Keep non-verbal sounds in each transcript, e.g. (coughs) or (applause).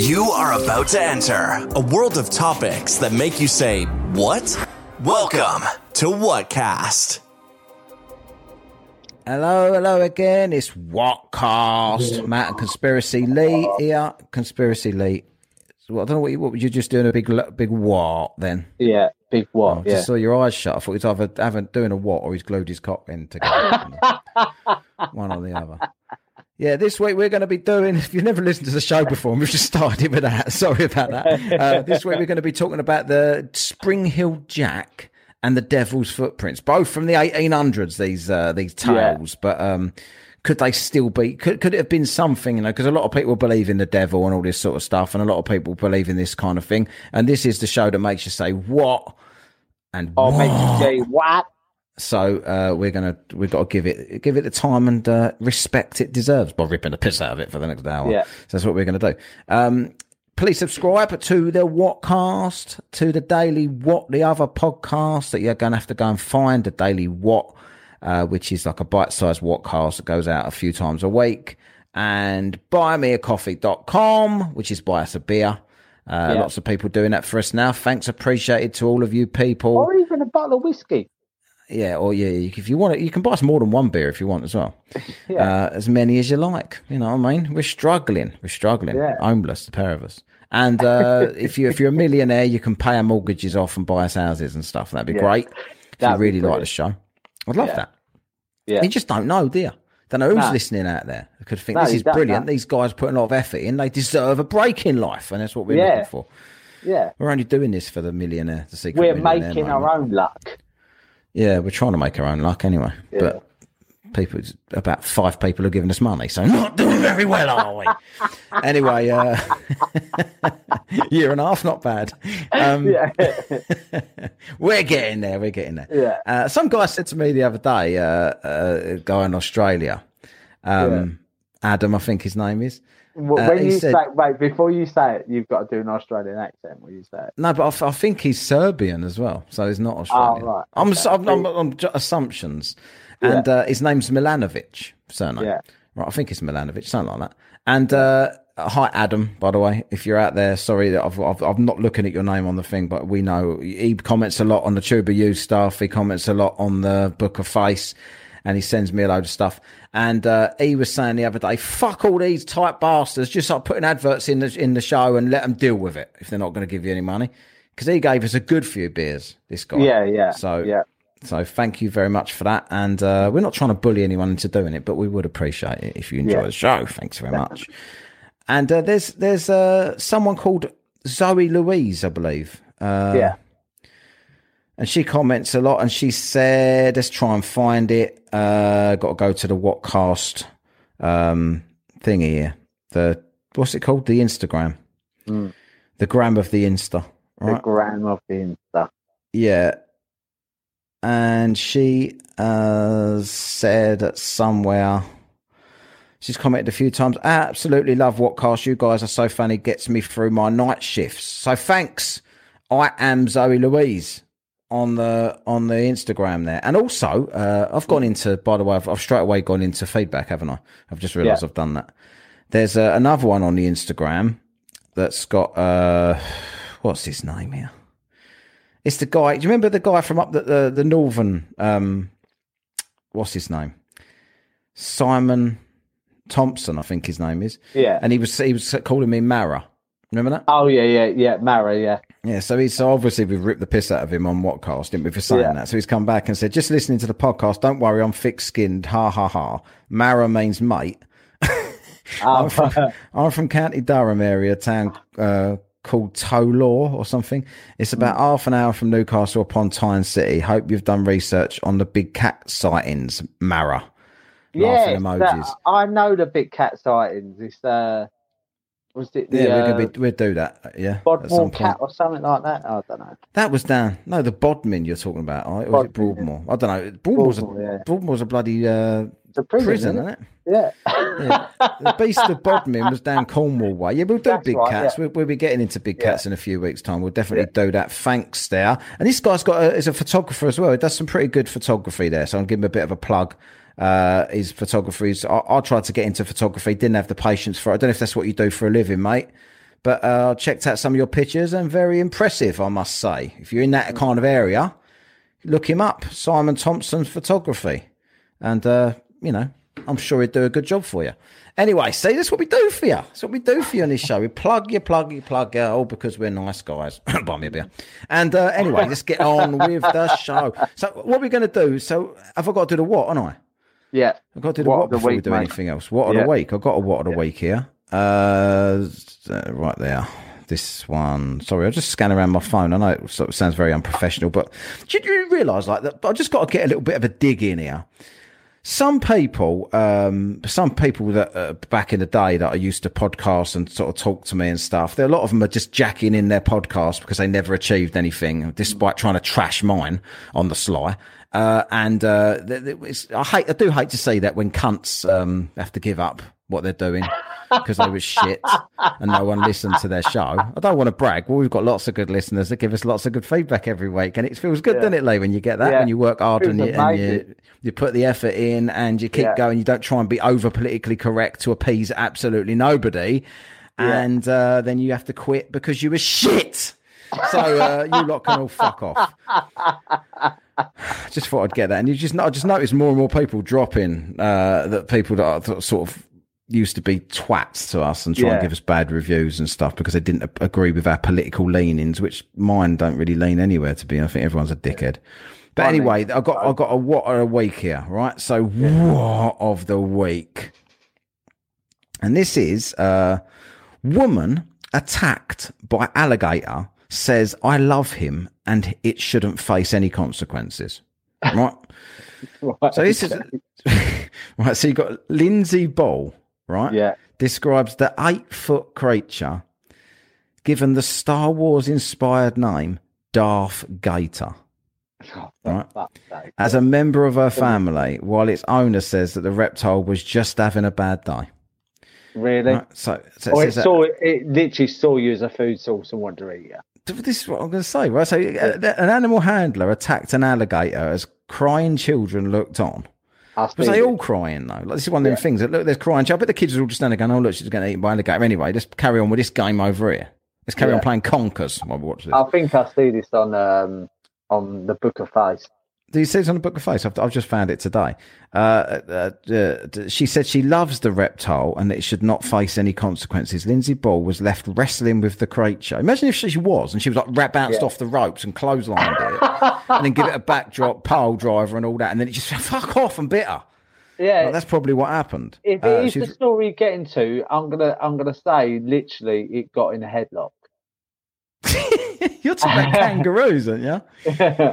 You are about to enter a world of topics that make you say, What? Welcome to Whatcast. Hello, hello again. It's Whatcast. Matt and Conspiracy Lee here. Conspiracy Lee. So, I don't know what you, what were you just doing a big big what then? Yeah, big what? Oh, I yeah. just saw your eyes shut. I thought he's either having doing a what or he's glued his cock in together. (laughs) One or the other. Yeah, this week we're going to be doing. If you've never listened to the show before, we've just started with that. (laughs) Sorry about that. Uh, this week we're going to be talking about the Spring-heeled Jack and the Devil's Footprints, both from the 1800s. These uh, these tales, but um, could they still be? Could could it have been something? You know, because a lot of people believe in the devil and all this sort of stuff, and a lot of people believe in this kind of thing. And this is the show that makes you say what and I'll make you say what? So uh, we're gonna we've got to give it give it the time and uh, respect it deserves by ripping the piss out of it for the next hour. Yeah. So that's what we're gonna do. Um, please subscribe to the Whatcast, to the Daily What, the other podcast that you're gonna have to go and find the Daily What, uh, which is like a bite-sized Whatcast that goes out a few times a week, and buymeacoffee.com, which is buy us a beer. Uh, Yeah. Lots of people doing that for us now. Thanks, appreciated to all of you people. Or even a bottle of whiskey. Yeah, or yeah, you- if you want it, you can buy us more than one beer if you want as well. (laughs) Yeah. Uh, as many as you like. You know what I mean? We're struggling. We're struggling. Yeah. Homeless, the pair of us. And uh, (laughs) if you if you're a millionaire, you can pay our mortgages off and buy us houses and stuff. That'd be Yeah. great. If That'd you really like the show, I'd love Yeah. that. Yeah. You just don't know, do you? Don't know who's No. listening out there. They could think No, this is brilliant. These guys put a lot of effort in. They deserve a break in life, and that's what we're Yeah. looking for. Yeah. We're only doing this for the millionaire, the secret We're making moment. our own luck. Yeah, we're trying to make our own luck anyway. Yeah. But people, about five people are giving us money, so not doing very well, are we? (laughs) anyway, uh, (laughs) year and a half, not bad. Um, Yeah. (laughs) we're getting there. We're getting there. Yeah. Uh, some guy said to me the other day, uh, uh, a guy in Australia, um, Adam, I think his name is. Uh, when you said- say, wait, before you say it, you've got to do an Australian accent when you say it. No, but I think he's Serbian as well, so he's not Australian. Oh, right. I'm, Okay. I'm, I'm, I'm assumptions, and uh, his name's Milanovic, surname. Yeah. Right, I think it's Milanovic, something like that. And uh, hi, Adam. By the way, if you're out there, sorry that I've, I've I'm not looking at your name on the thing, but we know he comments a lot on the Tuba U stuff. He comments a lot on the Book of Face, and he sends me a load of stuff. And uh, he was saying the other day, "Fuck all these tight bastards! Just start putting adverts in the in the show and let them deal with it if they're not going to give you any money." Because he gave us a good few beers. This guy. Yeah, yeah. So yeah. so thank you very much for that. And uh, we're not trying to bully anyone into doing it, but we would appreciate it if you enjoy Yeah. the show. Thanks very much. And uh, there's there's uh, someone called Zoe Louise, I believe. Uh, yeah. And she comments a lot, and she said, "Let's try and find it. Uh, got to go to the Whatcast um, thing here. The what's it called? The Instagram, Mm. the gram of the Insta, The gram of the Insta. Yeah. And she uh, said somewhere, she's commented a few times, I absolutely love what cast you guys are so funny, gets me through my night shifts. So thanks. I am Zoe Louise on the on the Instagram there. And also, uh, I've gone into, by the way, I've, I've straight away gone into feedback, haven't I? I've just realised Yeah. I've done that. There's uh, another one on the Instagram that's got, uh, what's his name here? It's the guy. Do you remember the guy from up the the, the northern? Um, what's his name? Simon Thompson, I think his name is. Yeah. And he was he was calling me Mara. Remember that? Oh, yeah, yeah, yeah. Mara, yeah. Yeah. So he's so obviously we've ripped the piss out of him on Whatcast, didn't we, for saying Yeah. that? So he's come back and said, just listening to the podcast. Don't worry, I'm thick skinned. Ha ha ha. Mara means mate. (laughs) I'm from, I'm from County Durham area, town uh, called Tow Law or something. It's about Hmm. half an hour from Newcastle upon Tyne City. Hope you've done research on the big cat sightings, Mara. yeah. I know the big cat sightings. It's, uh, was it the Yeah, we're uh, gonna be, we'll do that. uh, Yeah, Bodmore cat or something like that? I don't know. That was down. No, the Bodmin you're talking about, right? Or was it Bodmin, Broadmoor? I don't know. Broadmoor's a, Broadmoor, yeah. Broadmoor's a bloody uh, a prison, prison, isn't it? Yeah. Yeah. the beast of Bodmin was down Cornwall way. Yeah, we'll do That's big right, cats. yeah. We'll, we'll be getting into big Yeah. cats in a few weeks' time. We'll definitely do that. Thanks, there. And this guy's got a, is a photographer as well. He does some pretty good photography there. So I'll give him a bit of a plug. Uh, his photography. I, I tried to get into photography, didn't have the patience for it. I don't know if that's what you do for a living, mate. But uh, I checked out some of your pictures and very impressive, I must say. If you're in that kind of area, look him up, Simon Thompson Photography. And, uh, you know, I'm sure he'd do a good job for you. Anyway, see, that's what we do for you. That's what we do for you on this show. We plug you, plug you, plug you, all because we're nice guys. (coughs) Buy me a beer. And uh, anyway, let's get on with the show. So, what are we going to do? So, have I got to do the what, haven't I? Yeah. I've got to do the What what, before we do mate. anything else. What of Yeah. the week? I've got a what of the week here. Uh, uh, right there. This one. Sorry, I just scan around my phone. I know it sort of sounds very unprofessional, but did you realise like that? I just got to get a little bit of a dig in here. Some people, um, some people that uh, back in the day that I used to podcast and sort of talk to me and stuff. There, a lot of them are just jacking in their podcast because they never achieved anything, despite trying to trash mine on the sly. Uh, and uh, th- th- it's, I hate, I do hate to see that when cunts um, have to give up what they're doing because they were shit and no one listened to their show. I don't want to brag. Well, we've got lots of good listeners that give us lots of good feedback every week, and it feels good, Yeah. doesn't it, Lee, when you get that Yeah. when you work hard and you, and you you put the effort in and you keep Yeah. going. You don't try and be over politically correct to appease absolutely nobody, and uh, then you have to quit because you were shit. So uh, you lot can all fuck off. (laughs) (laughs) Just thought I'd get that, and you just I just noticed more and more people dropping uh, that people that are th- sort of used to be twats to us and try and give us bad reviews and stuff because they didn't a- agree with our political leanings, which mine don't really lean anywhere. To be, I think everyone's a dickhead. But Funny. anyway, I got I got a what of the week here, right? So what of the week, and this is uh, woman attacked by alligator says I love him and it shouldn't face any consequences. (laughs) Right. Right, So this is (laughs) right. So you got Lindsay Ball, right? yeah. Describes the eight foot creature given the Star Wars inspired name Darth Gator Oh, Right. as a member of her family, while its owner says that the reptile was just having a bad day. Really? Right? So, so it oh, Or it that- saw it literally saw you as a food source and wanted to eat you. This is what I'm going to say, right? So, uh, an animal handler attacked an alligator as crying children looked on. Was they all crying though? Like this is one of them things that look, there's crying. I bet the kids are all just standing there going, "Oh look, she's going to eat by an alligator." Anyway, let's carry on with this game over here. Let's carry on playing conkers while we watch this. I think I see this on um on the Book of Face. Do you see it on the Book of Face? I've, I've just found it today. Uh, uh, uh, she said she loves the reptile and it should not face any consequences. Lindsay Ball was left wrestling with the creature. Imagine if she was and she was like bounced Yeah. off the ropes and clotheslined it, and then give it a backdrop, (laughs) pole driver, and all that, and then it just (laughs) fuck off and bit her. Yeah. Like, that's probably what happened. if it Uh, is the story you're getting to, I'm gonna I'm gonna say literally it got in a headlock. (laughs) You're talking about kangaroos, aren't you?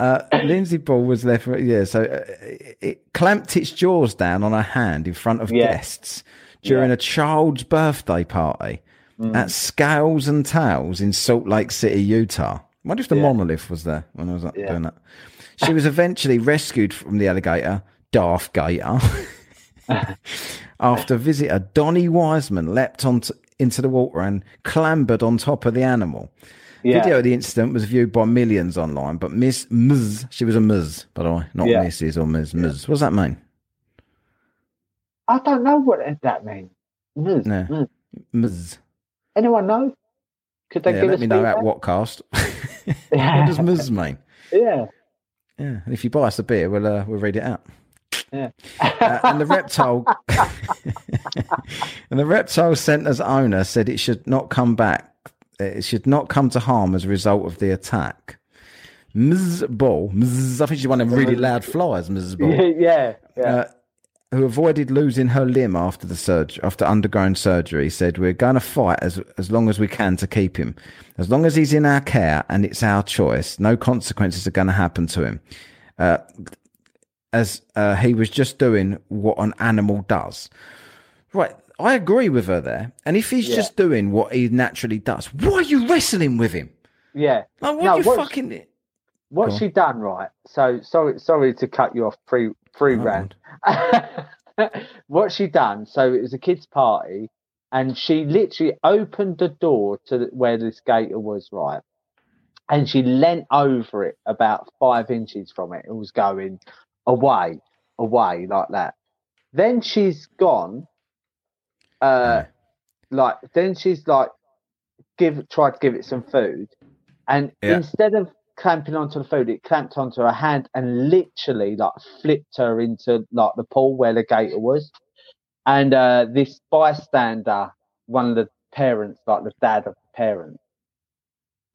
Uh, (coughs) Lindsay Ball was left. Yeah, so uh, it, it clamped its jaws down on her hand in front of Yeah. guests during a child's birthday party Mm. at Scales and Tails in Salt Lake City, Utah. I wonder if the Yeah. monolith was there when I was up Yeah. doing that. She was eventually rescued from the alligator, Darth Gator, (laughs) after visitor Donnie Wiseman leapt onto, into the water and clambered on top of the animal. Yeah. Video of the incident was viewed by millions online, but Miss Ms, she was a Ms, by the way, not Yeah. Mrs. or Ms. Ms. What does that mean? I don't know what that means. Mm, No. Ms. Anyone know? Could they Yeah, give let us me know at feedback? Whatcast. (laughs) what does Ms (laughs) mean? Yeah. Yeah, and if you buy us a beer, we'll uh, we'll read it out. Yeah. Uh, and the reptile, (laughs) and the reptile center's owner said it should not come back. It should not come to harm as a result of the attack. Ms. Ball, Ms. I think she's one of them really loud flyers, Ms. (laughs) Ball. yeah, yeah, yeah. uh, who avoided losing her limb after the surgery, after undergoing surgery, said, "We're going to fight as as long as we can to keep him. As long as he's in our care and it's our choice, no consequences are going to happen to him." Uh, as uh, he was just doing what an animal does. Right, I agree with her there. And if he's Yeah. just doing what he naturally does, why are you wrestling with him? yeah. Like, what No, you fucking? What's Go she done right? So sorry, sorry to cut you off pre pre Oh, rant. (laughs) what she done? So it was a kids' party, and she literally opened the door to where this gator was right, and she leant over it about five inches from it. It was going away, away like that. Then she's gone. Uh, like then she's like give tried to give it some food, and Yeah. instead of clamping onto the food, it clamped onto her hand and literally like flipped her into like the pool where the gator was. And uh, this bystander, one of the parents, like the dad of the parent,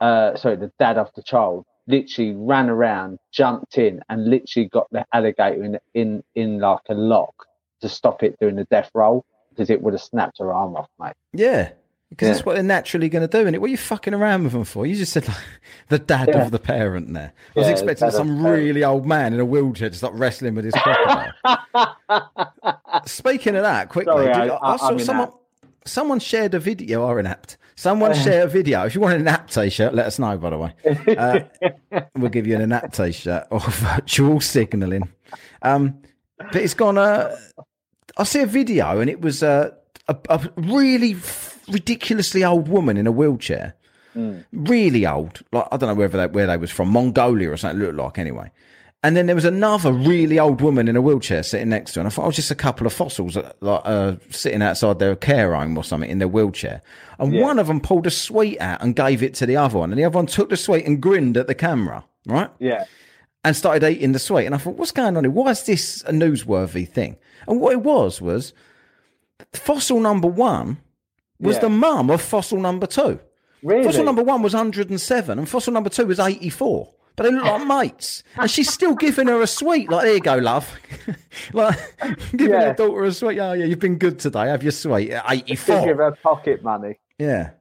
uh, sorry, the dad of the child, literally ran around, jumped in, and literally got the alligator in in in like a lock to stop it doing the death roll because it would have snapped her arm off, mate. Yeah. Because Yeah. that's what they're naturally going to do. And what are you fucking around with them for? You just said like, (laughs) the dad Yeah. of the parent there. I was Yeah, expecting some really old man in a wheelchair to start wrestling with his crocodile. (laughs) Speaking of that, quickly, Sorry, I- I, I- saw someone. inapt. Someone shared a video. Or inapt. Someone shared a video. If you want an inapt t-shirt, let us know. By the way, uh, (laughs) we'll give you an inapt t-shirt or virtual signalling. Um, but it's gone. Uh, I see a video, and it was uh, a, a really ridiculously old woman in a wheelchair. Really old. Like I don't know whether they, where they was from, Mongolia or something. It looked like anyway. And then there was another really old woman in a wheelchair sitting next to her. And I thought, it was just a couple of fossils like, uh, sitting outside their care home or something in their wheelchair. And Yeah. one of them pulled a sweet out and gave it to the other one. And the other one took the sweet and grinned at the camera, right? yeah, and started eating the sweet. And I thought, what's going on here? Why is this a newsworthy thing? And what it was was fossil number one was Yeah. the mum of fossil number two. really. Fossil number one was 107 and fossil number two was 84. But they look like (laughs) mates. And she's still giving her a sweet. Like, there you go, love. (laughs) like, (laughs) giving Yeah. her daughter a sweet. Oh, yeah, you've been good today. Have your sweet at Still 84. give her pocket money. Yeah.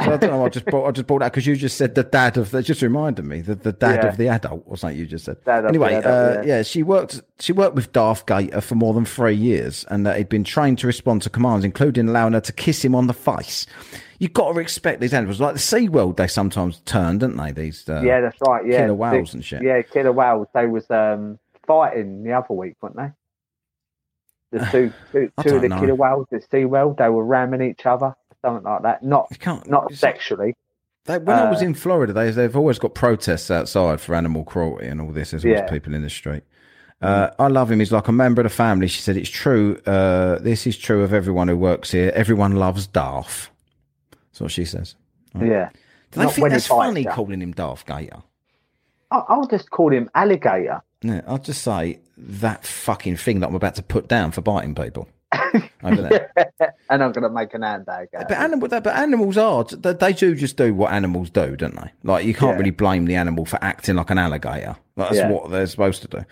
I don't know. I just brought. I just brought that because you just said the dad of. That just reminded me that the dad Yeah. of the adult or something you just said. Anyway, adult, uh, yeah. yeah. she worked. She worked with Darth Gator for more than three years, and uh, he'd been trained to respond to commands, including allowing her to kiss him on the face. You've got to respect these animals. Like the Sea World, they sometimes turn, don't they? These. Uh, yeah, that's right. Yeah, killer whales The- and shit. Yeah, killer whales. They was um, fighting the other week, weren't they? The (sighs) two, two, of the know. killer whales at SeaWorld, they were ramming each other, something like that. Not can't. not sexually. They, when I was Uh, in Florida, they, they've always got protests outside for animal cruelty and all this. There's always Yeah. people in the street. Uh, I love him. He's like a member of the family. She said, It's true. Uh, this is true of everyone who works here. Everyone loves Darth. That's what she says. Yeah. Do they Not think when that's funny you. calling him Darth Gator? I, I'll just call him alligator. Yeah, I'll just say that fucking thing that I'm about to put down for biting people. Over there. (laughs) and I'm going to make an handbag. out But, animal, but animals are, they, they do just do what animals do, don't they? Like, you can't Yeah. really blame the animal for acting like an alligator. Like, that's Yeah. what they're supposed to do.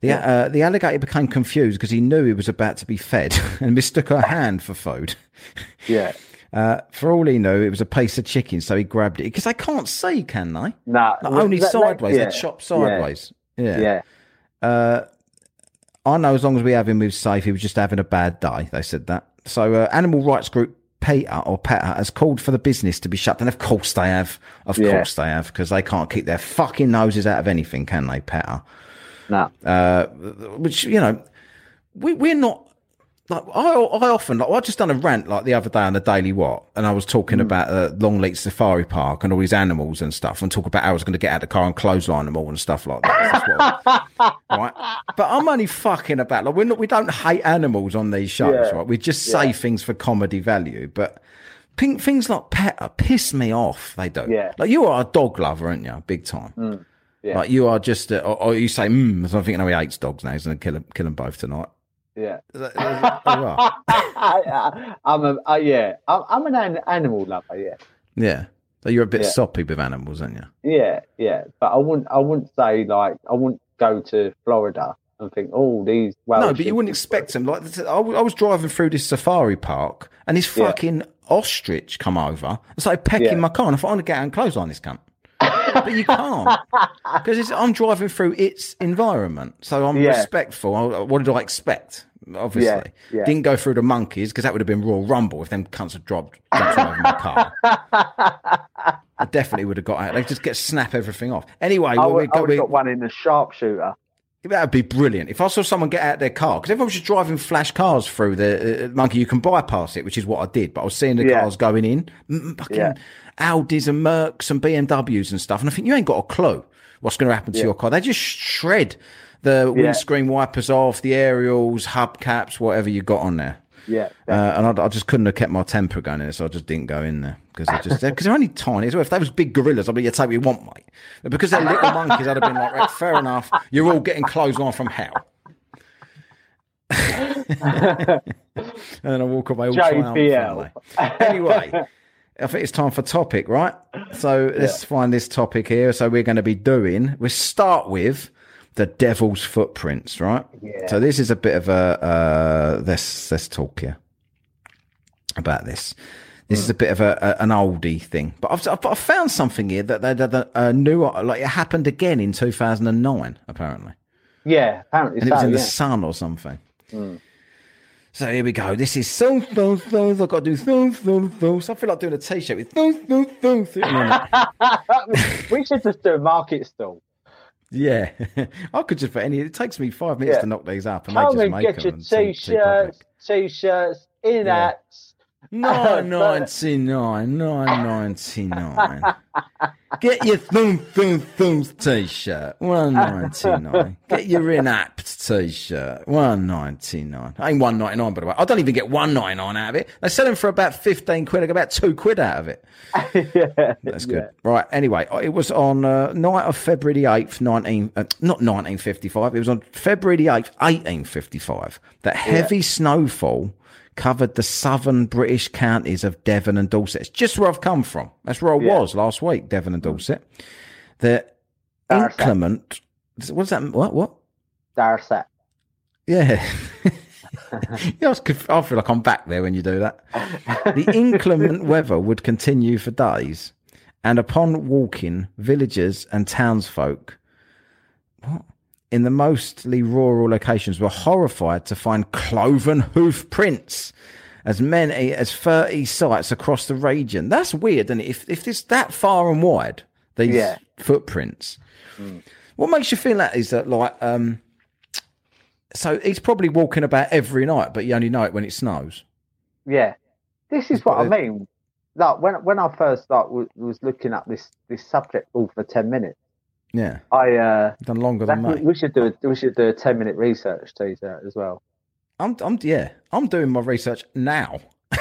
The, uh, the alligator became confused because he knew he was about to be fed (laughs) and mistook her hand for food. (laughs) Yeah. Uh, for all he knew, it was a piece of chicken, so he grabbed it. Because they can't see, can they? Nah, Like, only that- sideways. yeah, They're chopped sideways. Yeah. Yeah. Uh, I know as long as we have him, he's safe. He was just having a bad day. They said that. So, uh, animal rights group PETA or PETA has called for the business to be shut down. Of course they have. Of Yeah. course they have, because they can't keep their fucking noses out of anything, can they, PETA? Nah. Uh, which you know, we we're not. Like I, I often like I just done a rant like the other day on the Daily What, and I was talking about uh, Longleat Safari Park and all these animals and stuff, and talk about how I was going to get out of the car and clothesline them all and stuff like that. That's what I- (laughs) right? But I'm only fucking about. Like we're not. We don't hate animals on these shows, Yeah. right? We just say Yeah. things for comedy value, but. Pink, things like PETA piss me off. They do. Yeah. Like you are a dog lover, aren't you? Big time. Yeah. Like you are just, uh, or, or you say, mm, so I'm thinking, oh, he hates dogs now. He's going to kill them, kill them both tonight. Yeah. Is that- is that- you. (laughs) I, I'm a uh, yeah. I'm, I'm an an- animal lover. Yeah. yeah. So you're a bit Yeah. soppy with animals, aren't you? Yeah. Yeah. But I wouldn't. I wouldn't say like I wouldn't go to Florida and think, oh, these. Well, no, but you wouldn't expect them. Like I w- I was driving through this safari park, and this Yeah. fucking ostrich come over and started pecking Yeah. my car. And I thought, I'm to get out and close on this cunt. but you can't (laughs) because I'm driving through its environment, so I'm Yeah. respectful. I- What did I expect? Obviously, yeah. didn't go through the monkeys because that would have been Royal Rumble if them cunts had dropped all over my car. (laughs) I definitely would have got out. They just get snap everything off. Anyway, I would, we I we, got one in the sharpshooter. that would be brilliant. If I saw someone get out their car, because everyone was just driving flash cars through the uh, monkey, you can bypass it, which is what I did. But I was seeing the Yeah. cars going in, fucking Yeah. Audis and Mercs and BMWs and stuff. And I think you ain't got a clue what's going to happen to Yeah. your car. They just shred the Yeah. windscreen wipers off, the aerials, hubcaps, whatever you got on there. Yeah. Uh, and I, I just couldn't have kept my temper going in there, so I just didn't go in there because they're just because they're only tiny as well. If they was big gorillas, I'd be, you take what you want, mate. But because they're little monkeys, I'd have been like, right, fair enough. You're all getting clothes on from hell. (laughs) and then I walk away all triumphantly. Anyway, I think it's time for topic, right? So let's find this topic here. So we're going to be doing. We start with the devil's footprints, right? Yeah. So this is a bit of a uh, let's let's talk here about this. This is a bit of a, a an oldie thing, but I've, I've, I've found something here that that, that, that uh, new like it happened again in two thousand and nine, apparently Yeah, apparently and it was in the sun or something. So here we go. This is so so so. I've got to do so so so. So I feel like doing a t-shirt with so so. so we should just do a market stall. Yeah, (laughs) I could just put any. It takes me five minutes yeah. to knock these up, and Come I just and make get them. Your t-shirts, t-shirts, in hats. yeah. Ah, 999, 999. Get your Thum Thum Thums t shirt, 199. Get your Inapt t shirt, 199. I ain't 199, by the way. I don't even get 199 out of it. They sell them for about 15 quid. I get about two quid out of it. yeah, (laughs) That's good. Yeah. Right. Anyway, uh, it was on uh, night of February 8th, 19, uh, not 1955. It was on February 8th, 1855, that heavy yeah. snowfall covered the southern British counties of Devon and Dorset. It's just where I've come from. That's where I Yeah. was last week, Devon and hmm. Dorset. The Dorset. inclement. What's that? What? What? Darset. Yeah. (laughs) yeah, I, I feel like I'm back there when you do that. The (laughs) inclement weather would continue for days, and upon walking, villagers and townsfolk what? In the mostly rural locations were horrified to find cloven hoof prints as many as 30 sites across the region. That's weird, and it if if it's that far and wide, these Yeah. footprints. What makes you feel that is that like um so he's probably walking about every night, but you only know it when it snows. Yeah, this is what I mean. Like when when I first like, was looking at this this subject all for ten minutes, Yeah, I uh, done longer than that- me. we should do a, we should do a ten minute research teaser as well. I'm, I'm, yeah, I'm doing my research now. (laughs)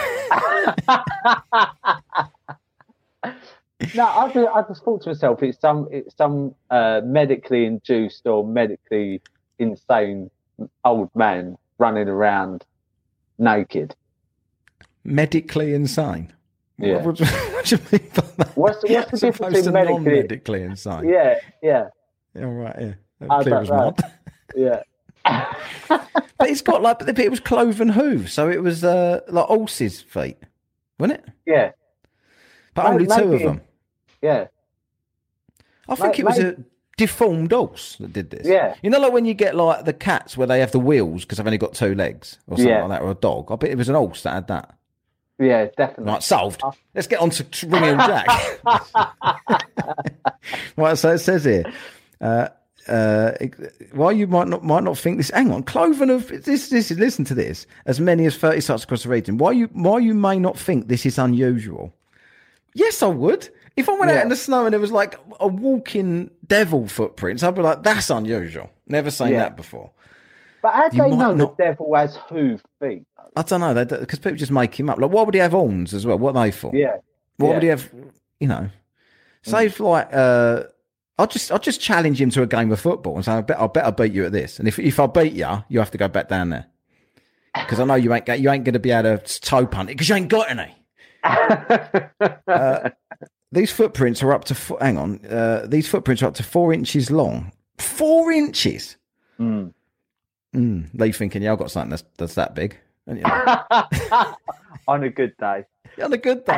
No, I just, I just thought to myself, it's some it's some uh, medically induced or medically insane old man running around naked. Medically insane. Yeah. What, what, (laughs) what do you mean by that? What's the- what's the difference to medically- non-medically insane? Yeah, yeah, Yeah, right. Yeah, I clear as mud. yeah. (laughs) (laughs) But it's got like, but it was cloven hooves, so it was uh, like horses' feet, wasn't it? Yeah, But only two of them. yeah, I think it was a deformed horse that did this. Yeah. You know, like when you get like the cats where they have the wheels because they've only got two legs or something Yeah. like that, or a dog. I bet it was an horse that had that. Yeah, definitely. Right, solved. Let's get on to Ringing Jack. (laughs) right, so it says here. Uh, uh, while you might not might not think this, hang on, cloven of this. This is listen to this. As many as thirty sites across the region. Why you why you may not think this is unusual? Yes, I would. If I went out in the snow and there was like a walking devil footprints, I'd be like, "That's unusual. Never seen Yeah. that before." But how do You they know not- the devil has hoof feet? I don't know because people just make him up. Like, why would he have horns as well? What are they for? Yeah, What Yeah. would he have? You know, say if like uh, I'll just I'll just challenge him to a game of football and say I bet I bet I beat you at this. And if if I beat you, you have to go back down there because I know you ain't you ain't going to be able to toe punt it because you ain't got any. (laughs) Uh, these footprints are up to hang on. Uh, these footprints are up to four inches long. Four inches. Mm. Mm, Lee thinking, yeah, I've got something that's that's that big. And, you know, (laughs) on a good day. on a good day.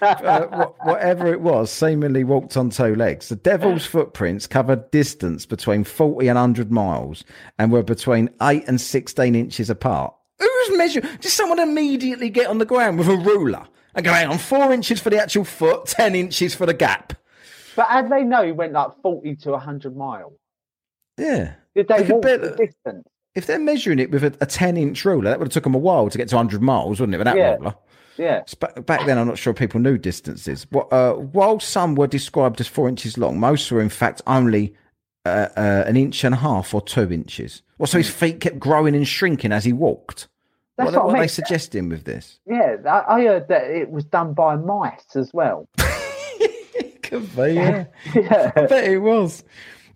uh, whatever it was, seemingly walked on two legs. The devil's (laughs) footprints covered distance between 40 and 100 miles and were between 8 and 16 inches apart. Who's measuring? Did someone immediately get on the ground with a ruler and go, hang on, four inches for the actual foot, 10 inches for the gap. But do they know he went like forty to hundred miles? Yeah. Did they, They walk the distance? If they're measuring it with a, a 10 inch ruler, that would have took them a while to get to 100 miles, wouldn't it, with that Yeah. ruler? Yeah. Back then, I'm not sure people knew distances. Uh, while some were described as four inches long, most were in fact only uh, uh, an inch and a half or two inches. Well, so his feet kept growing and shrinking as he walked. That's what, what, what are they suggesting with this? Yeah, I, I heard that it was done by mice as well. (laughs) Could be, yeah. (laughs) yeah. I bet it was.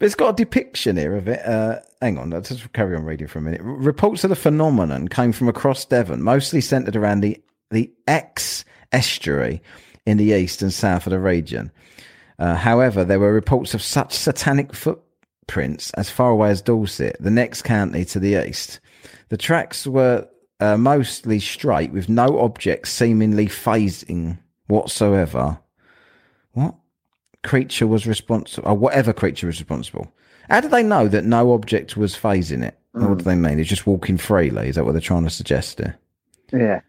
But it's got a depiction here of it. Uh, hang on, let's just carry on reading for a minute. Reports of the phenomenon came from across Devon, mostly centred around the, the Exe estuary in the east and south of the region. Uh, however, there were reports of such satanic footprints as far away as Dorset, the next county to the east. The tracks were uh, mostly straight, with no objects seemingly phasing whatsoever. Creature was responsible, or whatever creature was responsible. How do they know that no object was phasing it? What do they mean? It's just walking freely. Is that what they're trying to suggest here? Yeah.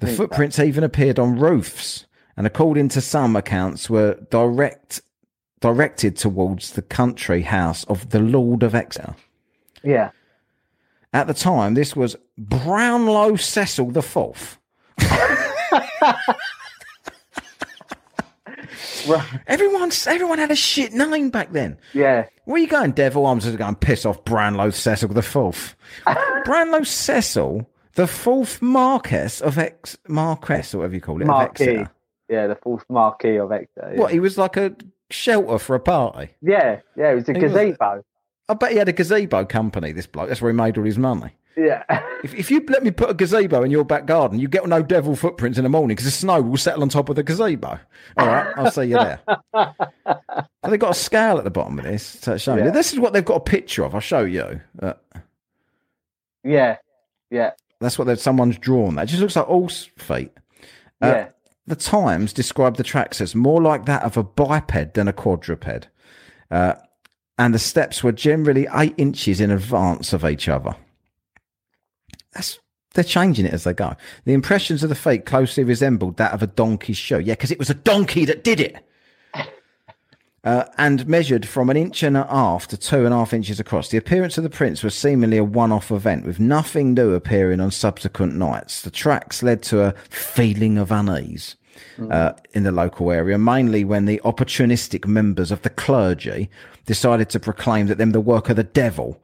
The footprints even appeared on roofs, and according to some accounts, were direct directed towards the country house of the Lord of Exeter. Yeah. At the time, this was Brownlow Cecil the Fourth. (laughs) Right. Everyone, everyone had a shit name back then. Yeah. Where you going, devil? I'm just going to piss off Branlow Cecil the fourth. (laughs) Branlow Cecil, the fourth Marquess of Ex Marquess, or whatever you call it, of Marquis. Yeah, the fourth Marquis of Exeter. Yeah. What? He was like a shelter for a party. Yeah, yeah, it was a He was- gazebo. I bet he had a gazebo company. This bloke. That's where he made all his money. Yeah. If, if you let me put a gazebo in your back garden, you get no devil footprints in the morning because the snow will settle on top of the gazebo. All right, I'll see you there. (laughs) And they've got a scale at the bottom of this to show. Yeah. This is what they've got a picture of. I'll show you. Uh, yeah. Yeah. That's what someone's drawn. That just looks like all feet. Uh, Yeah. The Times described the tracks as more like that of a biped than a quadruped. Uh, and the steps were generally eight inches in advance of each other. That's they're changing it as they go. The impressions of the feet closely resembled that of a donkey's shoe. Yeah, because it was a donkey that did it. (laughs) Uh, and measured from an inch and a half to two and a half inches across. The appearance of the prints was seemingly a one off event, with nothing new appearing on subsequent nights. The tracks led to a feeling of unease uh, in the local area, mainly when the opportunistic members of the clergy decided to proclaim that them the work of the devil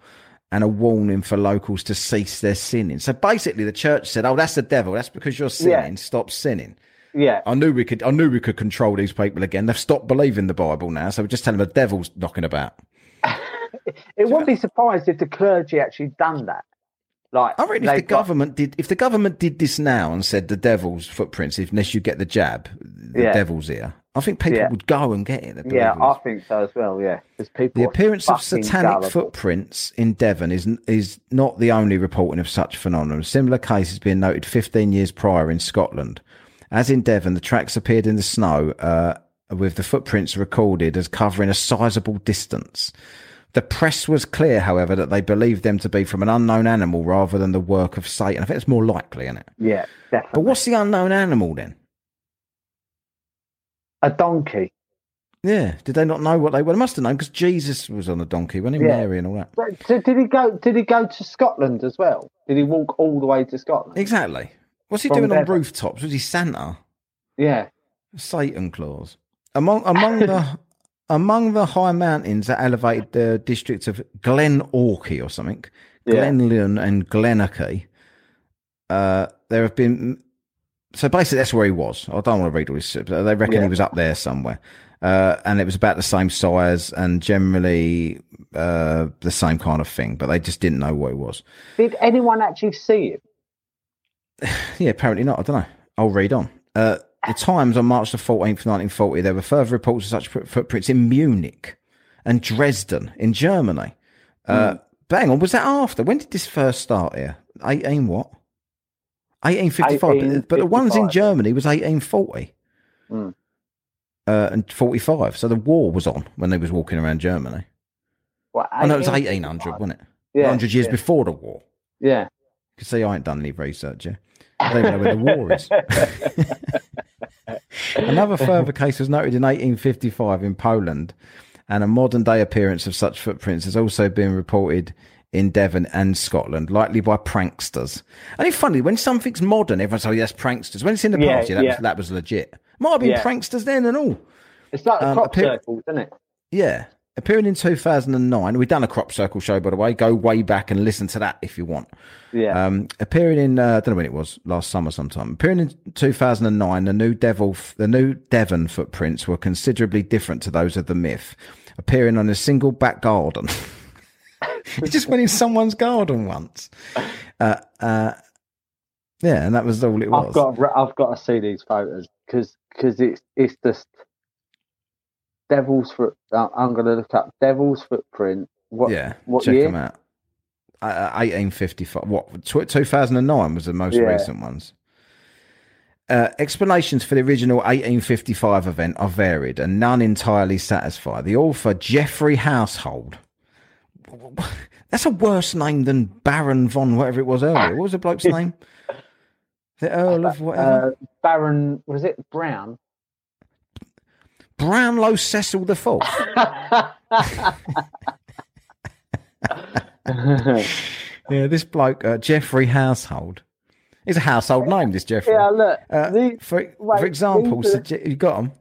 and a warning for locals to cease their sinning. So basically, the church said, "Oh, that's the devil. That's because you're sinning. Stop sinning." Yeah. I knew we could. I knew we could control these people again. They've stopped believing the Bible now, so we just tell them the devil's knocking about. (laughs) It wouldn't be surprised if the clergy actually done that. Like, I reckon if the got- government did, if the government did this now and said the devil's footprints, if, unless you get the jab, the Yeah. devil's here, I think people Yeah. would go and get it. Yeah. I think so as well. Yeah, because people. The appearance of satanic gullible. footprints in Devon is is not the only reporting of such phenomenon. Similar cases being noted 15 years prior in Scotland. As in Devon, the tracks appeared in the snow, uh, with the footprints recorded as covering a sizable distance. The press was clear, however, that they believed them to be from an unknown animal rather than the work of Satan. I think it's more likely, isn't it? Yeah, definitely. But what's the unknown animal then? A donkey. Yeah, did they not know what they were? They must have known because Jesus was on a donkey, wasn't he? Yeah. Mary and all that. So, so did he go? Did he go to Scotland as well? Did he walk all the way to Scotland? Exactly. What's he From doing on rooftops? Was he Santa? Yeah, Satan claus. Among among (laughs) the among the high mountains that elevated the districts of Glen Orkey or something, Yeah. Glenlyon and Glenackey, uh, there have been. So basically, that's where he was. I don't want to read all this. They reckon Yeah. he was up there somewhere, uh, and it was about the same size and generally uh, the same kind of thing. But they just didn't know what it was. Did anyone actually see him? (sighs) Yeah, apparently not. I don't know. I'll read on. Uh, the Times on March the 14th, 1940, there were further reports of such footprints in Munich and Dresden in Germany. Uh, Bang on, was that after? When did this first start here? 18 what? 1855. But- But the ones in Germany was 1840 Hmm. uh, and 45. So the war was on when they was walking around Germany. Well, Oh, no, it was 1800, wasn't it? Yeah, 100 years yeah, before the war. Yeah. You can see I ain't done any research, yeah? I don't even know where the war is. (laughs) Another further case was noted in 1855 in Poland, and a modern day appearance of such footprints has also been reported in Devon and Scotland, likely by pranksters. And it's funny, when something's modern, everyone's, oh, yes, pranksters. When it's in the Yeah, past, yeah, that, yeah. Was, that was legit. Might have been pranksters then and all. It's like the Um, crop appear- circles, isn't it? Yeah. Appearing in 2009, we've done a crop circle show, by the way. Go way back and listen to that if you want. Yeah. Um, appearing in, uh, I don't know when it was, last summer sometime. Appearing in 2009, the new devil, the new Devon footprints were considerably different to those of the myth. Appearing on a single back garden. (laughs) he just went in someone's garden once. Uh, uh, yeah, and that was all it was. I've got I've got to see these photos because because it's it's just devil's foot. uh, I'm going to look up devil's footprint. What? yeah, what check year? them out. Uh, 1855. What? 2009 was the most Yeah. recent ones. Uh, explanations for the original 1855 event are varied and none entirely satisfy. The author, Geoffrey Household. (laughs) That's a worse name than Baron von whatever it was earlier. What was the bloke's (laughs) name? The Earl of whatever? Uh, Baron was it Brown? Brownlow Cecil the Fourth. (laughs) Yeah, this bloke, uh, Geoffrey Household. It's a household name, this Geoffrey. yeah, look. Uh, the- for wait, for example, sugge- you got them.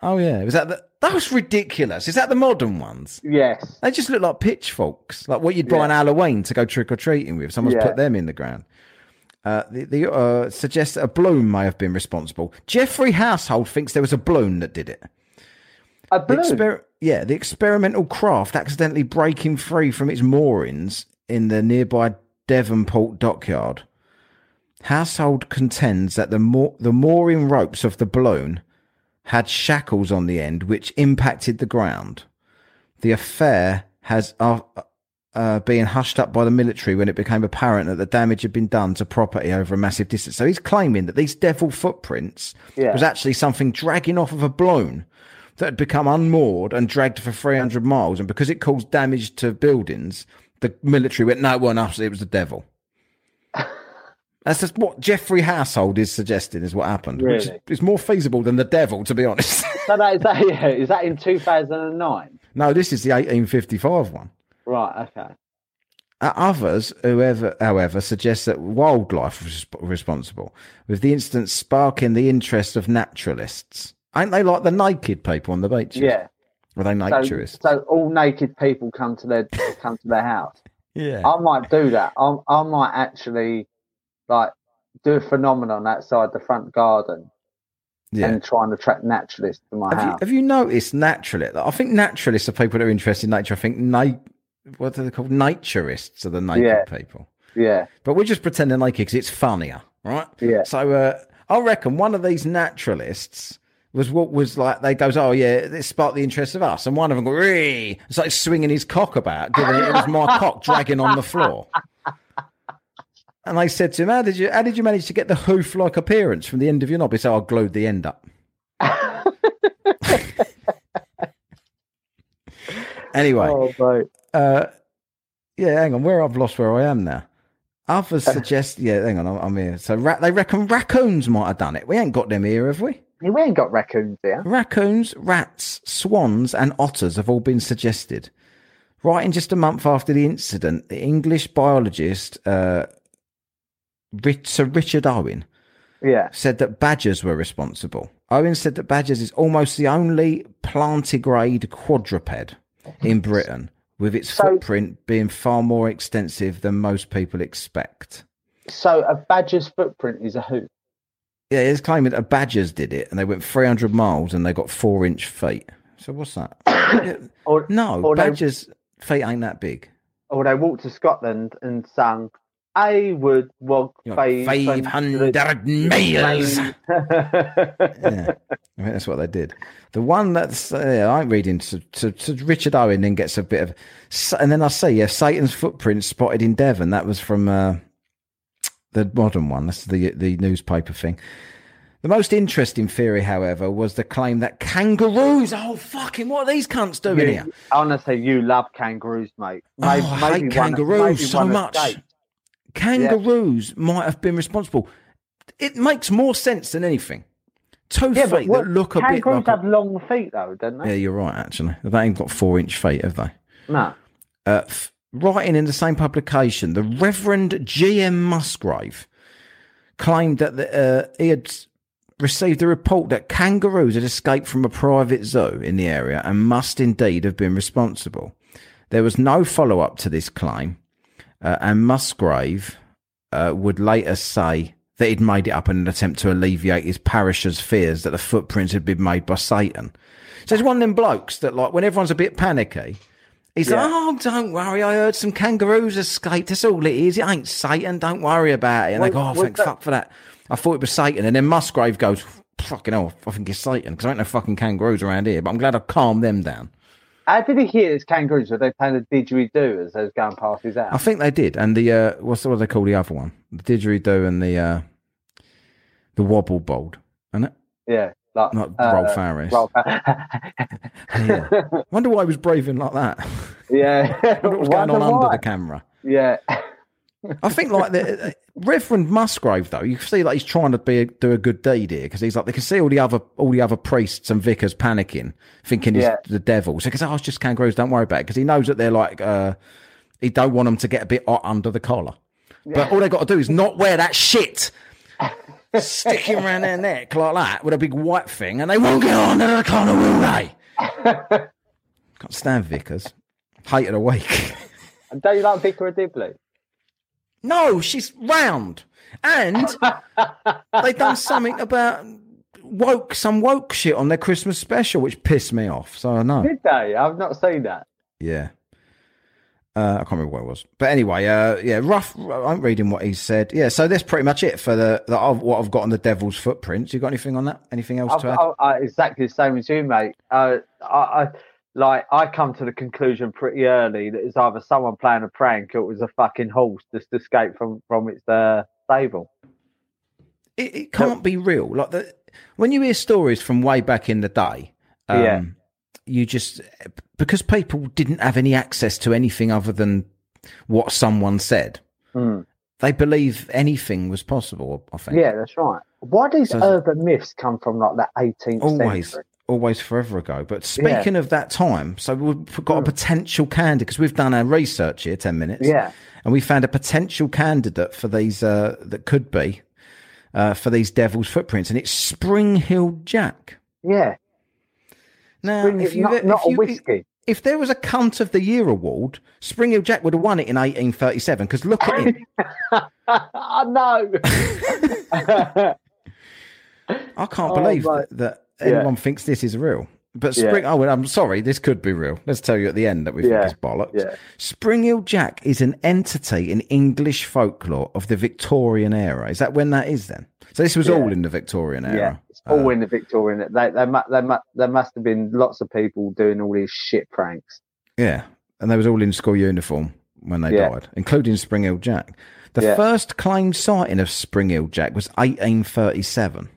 Oh yeah, was that the? That was ridiculous. Is that the modern ones? yes. They just look like pitchforks, like what you'd buy on Halloween to go trick or treating with. Someone's Yeah. put them in the ground. Uh, the the uh, suggests that a balloon may have been responsible. Geoffrey Household thinks there was a balloon that did it. A The exper- yeah, the experimental craft accidentally breaking free from its moorings in the nearby Devonport dockyard. Household contends that the moor- the mooring ropes of the balloon had shackles on the end which impacted the ground. The affair has uh, uh, been hushed up by the military when it became apparent that the damage had been done to property over a massive distance. So he's claiming that these devil footprints Yeah. was actually something dragging off of a balloon that had become unmoored and dragged for 300 miles. And because it caused damage to buildings, the military went, no, it wasn't us, it was the devil. (laughs) That's just what Geoffrey Household is suggesting is what happened. Which is, is more feasible than the devil, to be honest. So that is that. Yeah, is that in 2009? no, this is the 1855 one. Right. Okay. Others, whoever, however, suggest that wildlife was responsible, with the incident sparking the interest of naturalists. Ain't they like the naked people on the beach? Yeah. Are they So, naturists? so all naked people come to their come to their house. yeah. I might do that. I I might actually like do a phenomenon outside the front garden yeah. and try and attract naturalists to my Have you, house. have you noticed naturalists? I think naturalists are people that are interested in nature. I think na- what are they called? Naturists are the naked Yeah. people. Yeah. But we're just pretending naked because it's funnier, right? Yeah. So uh, I reckon one of these naturalists was what was like. They goes, oh yeah, this sparked the interest of us, and one of them go, Ree! It's like swinging his cock about, giving it, it was my cock (laughs) dragging on the floor. And I said to him, "How did you? How did you manage to get the hoof-like appearance from the end of your knob?" He said, "I glued the end up." Anyway, Oh, mate. uh, yeah, hang on. Where I've lost where I am now. Others suggest, yeah, hang on, I'm, I'm here. So ra- they reckon raccoons might have done it. We ain't got them here, have we? We ain't got raccoons here. Raccoons, rats, swans, and otters have all been suggested. Right Writing just a month after the incident, the English biologist uh, Rich, Sir Richard Owen Yeah. said that badgers were responsible. Owen said that badgers is almost the only plantigrade quadruped in Britain, with its So- footprint being far more extensive than most people expect. So a badger's footprint is a hoop. Yeah, he's claiming that badgers did it and they went 300 miles and they got four inch feet. So what's that? Yeah, (coughs) Or no, or they- badgers' feet ain't that big. or they walked to Scotland and sang, "I would walk You know, five 500 miles. miles." (laughs) yeah, I think that's what they did. The one that's uh, I'm reading to, to, to Richard Owen, then gets a bit of, and then I say, yeah, Satan's footprint spotted in Devon. That was from uh, the modern one. That's the the newspaper thing. The most interesting theory, however, was the claim that kangaroos. Oh fucking! What are these cunts doing You- here? Honestly, you love kangaroos, mate. Oh, I hate kangaroos maybe so much. escaped. Kangaroos might have been responsible. It makes more sense than anything. Two Yeah, feet what, that look a bit kangaroos like. a- have long feet, though, don't they? Yeah, you're right. Actually, they ain't got four inch feet, have they? No. Uh, f- writing in the same publication, the Reverend G. M. Musgrave claimed that the, uh, he had received a report that kangaroos had escaped from a private zoo in the area and must indeed have been responsible. There was no follow up to this claim, uh, and Musgrave uh, would later say that he'd made it up in an attempt to alleviate his parish's fears that the footprints had been made by Satan. So it's one of them blokes that, like, when everyone's a bit panicky, he's Yeah. like, "Oh, don't worry, I heard some kangaroos escaped. That's all it is. It ain't Satan. Don't worry about it." And they go, "Oh, thank that- fuck for that." I thought it was Satan, and then Musgrave goes, "Fucking hell, I think it's Satan because I ain't no fucking kangaroos around here." But I'm glad I calmed them down. How did he hear his kangaroos? Were they playing the didgeridoo as they was going past his house? I think they did, and the uh, what's what they call the other one? The didgeridoo and the uh, the wobble board, isn't it? yeah, like Not uh, Rolf Harris. Rolf- (laughs) Yeah. Wonder why he was braving like that. yeah. (laughs) What was going on Wonder under the camera. Yeah, I think like the uh, Reverend Musgrave though, you can see like he's trying to be a, do a good deed here because he's like they can see all the other all the other priests and vicars panicking, thinking he's Yeah. the devil. So because oh, it's just kangaroos, don't worry about it because he knows that they're like uh, he don't want them to get a bit hot under the collar. But all they got to do is not wear that shit. (laughs) Sticking around their neck like that with a big white thing, and they won't get on under the collar, will they? (laughs) Can't stand vicars. Hate of the week. don't you like Vicar of Dibley? No, she's round. And (laughs) they done something about woke some woke shit on their Christmas special, which pissed me off. So I know. Did they? I've not seen that. Yeah. Uh, I can't remember what it was, but anyway, uh, yeah, rough. I'm reading what he said. Yeah, so that's pretty much it for the, the of what I've got on the Devil's footprints. You got anything on that? Anything else I've, to add? I, I, exactly the same as you, mate. Uh, I, I like I come to the conclusion pretty early that it's either someone playing a prank or it was a fucking horse just escaped from from its uh, stable. it, it can't be real. Like the when you hear stories from way back in the day, um, Yeah. you just because people didn't have any access to anything other than what someone said. Mm. They believe anything was possible. I think. Yeah, that's right. Why do these Does- urban myths come from like the 18th Always, century? Always, forever ago. But speaking of that time, so we've got a potential candidate because we've done our research here, ten minutes. Yeah. and we found a potential candidate for these uh, that could be uh, for these devil's footprints, and it's Spring-heeled Jack. Yeah, Now, Bring if you not, not a whiskey. if there was a cunt of the year award, Spring-heeled Jack would have won it in 1837. Because look at him. (laughs) I know. (laughs) I can't Oh, believe right. that, that Yeah. anyone thinks this is real. But Yeah. Spring, oh, well, I'm sorry, this could be real. Let's tell you at the end that we Yeah. think it's bollocks. Yeah. Spring-heeled Jack is an entity in English folklore of the Victorian era. Is that when that is then? So this was Yeah. all in the Victorian yeah, era. it's all Uh, in the Victorian. They, they, mu- they, there must have been lots of people doing all these shit pranks. Yeah, and they was all in school uniform when they Yeah. died, including Spring-heeled Jack. The Yeah. first claimed sighting of Spring-heeled Jack was 1837.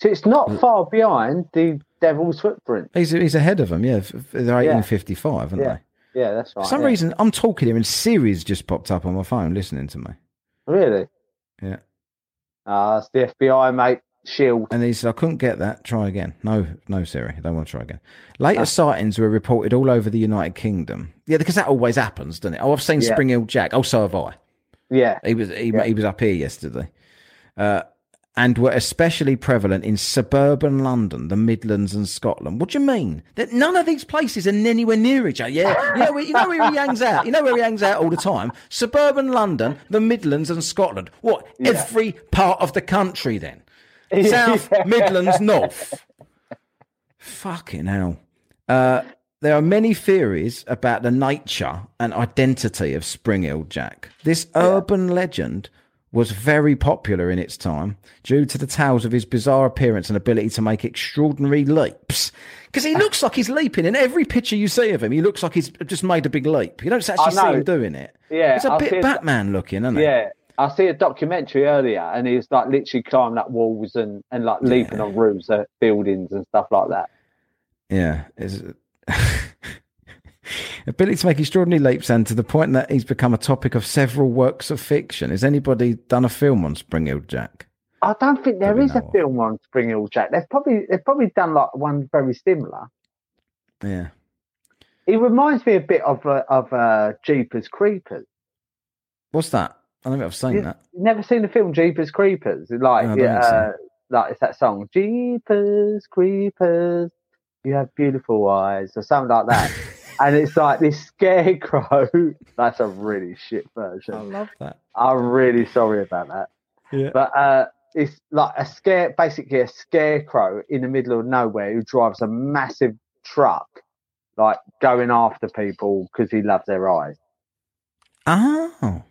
So it's not far behind the Devil's Footprint. He's he's ahead of them. Yeah, they're 1855, aren't Yeah. they? Yeah, that's right. For some yeah. reason, I'm talking here and Siri's just popped up on my phone listening to me. really. Yeah. Ah, it's the FBI, mate. Shield. And he said, I couldn't get that. Try again. No, no, Siri. I don't want to try again. Later sightings were reported all over the United Kingdom. Yeah, because that always happens, doesn't it? Oh, I've seen Yeah. Spring-heeled Jack. Oh, so have I. Yeah, He was he, Yeah. he was up here yesterday, uh, and were especially prevalent in suburban London, the Midlands, and Scotland. What do you mean? That none of these places are anywhere near each other. Yeah, you know, where, you know where he hangs out. You know where he hangs out all the time. Suburban London, the Midlands, and Scotland. What? Yeah. Every part of the country then. (laughs) South, Midlands, North. Fucking hell. Uh, there are many theories about the nature and identity of Spring-heeled Jack. This urban legend was very popular in its time due to the tales of his bizarre appearance and ability to make extraordinary leaps. Because he looks like he's leaping in every picture you see of him. He looks like he's just made a big leap. You don't actually see him doing it. Yeah, it's a I bit Batman looking, isn't it? yeah. I see a documentary earlier, and he was like literally climbing up walls and and like leaping on roofs of buildings and stuff like that. Yeah. Is (laughs) ability to make extraordinary leaps and to the point that he's become a topic of several works of fiction. Has anybody done a film on Spring-heeled Jack? I don't think there Probably is a of. film on Spring-heeled Jack. They've probably they've probably done like one very similar. Yeah. He reminds me a bit of uh, of uh, Jeepers Creepers. What's that? I don't think I've seen You- that. Never seen the film Jeepers Creepers? Like No, yeah, uh, like it's that song, Jeepers Creepers, you have beautiful eyes, or something like that. (laughs) and it's like this scarecrow. (laughs) That's a really shit version. I love that. I'm really sorry about that. Yeah. But uh, it's like a scare, basically a scarecrow in the middle of nowhere who drives a massive truck, like going after people because he loves their eyes. Oh,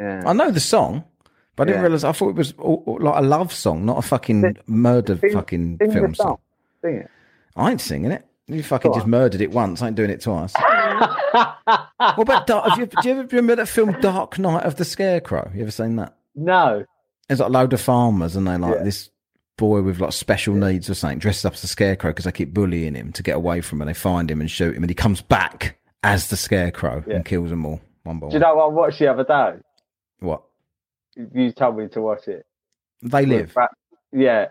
Yeah. I know the song, but I didn't Yeah. realize. I thought it was all, all- like a love song, not a fucking murder sing- fucking Sing film song. song. Sing it. I ain't singing it. You fucking Go just on. murdered it once. I ain't doing it twice. (laughs) what about Dark? Have you, do you ever remember that film Dark Night of the Scarecrow? You ever seen that? no. There's like a load of farmers, and they like Yeah. this boy with like special needs or something dressed up as a scarecrow because they keep bullying him to get away from him. And they find him and shoot him, and he comes back as the scarecrow Yeah. and kills them all one by one. Do you know what I watched the other day? What You told me to watch it. they live? Yeah.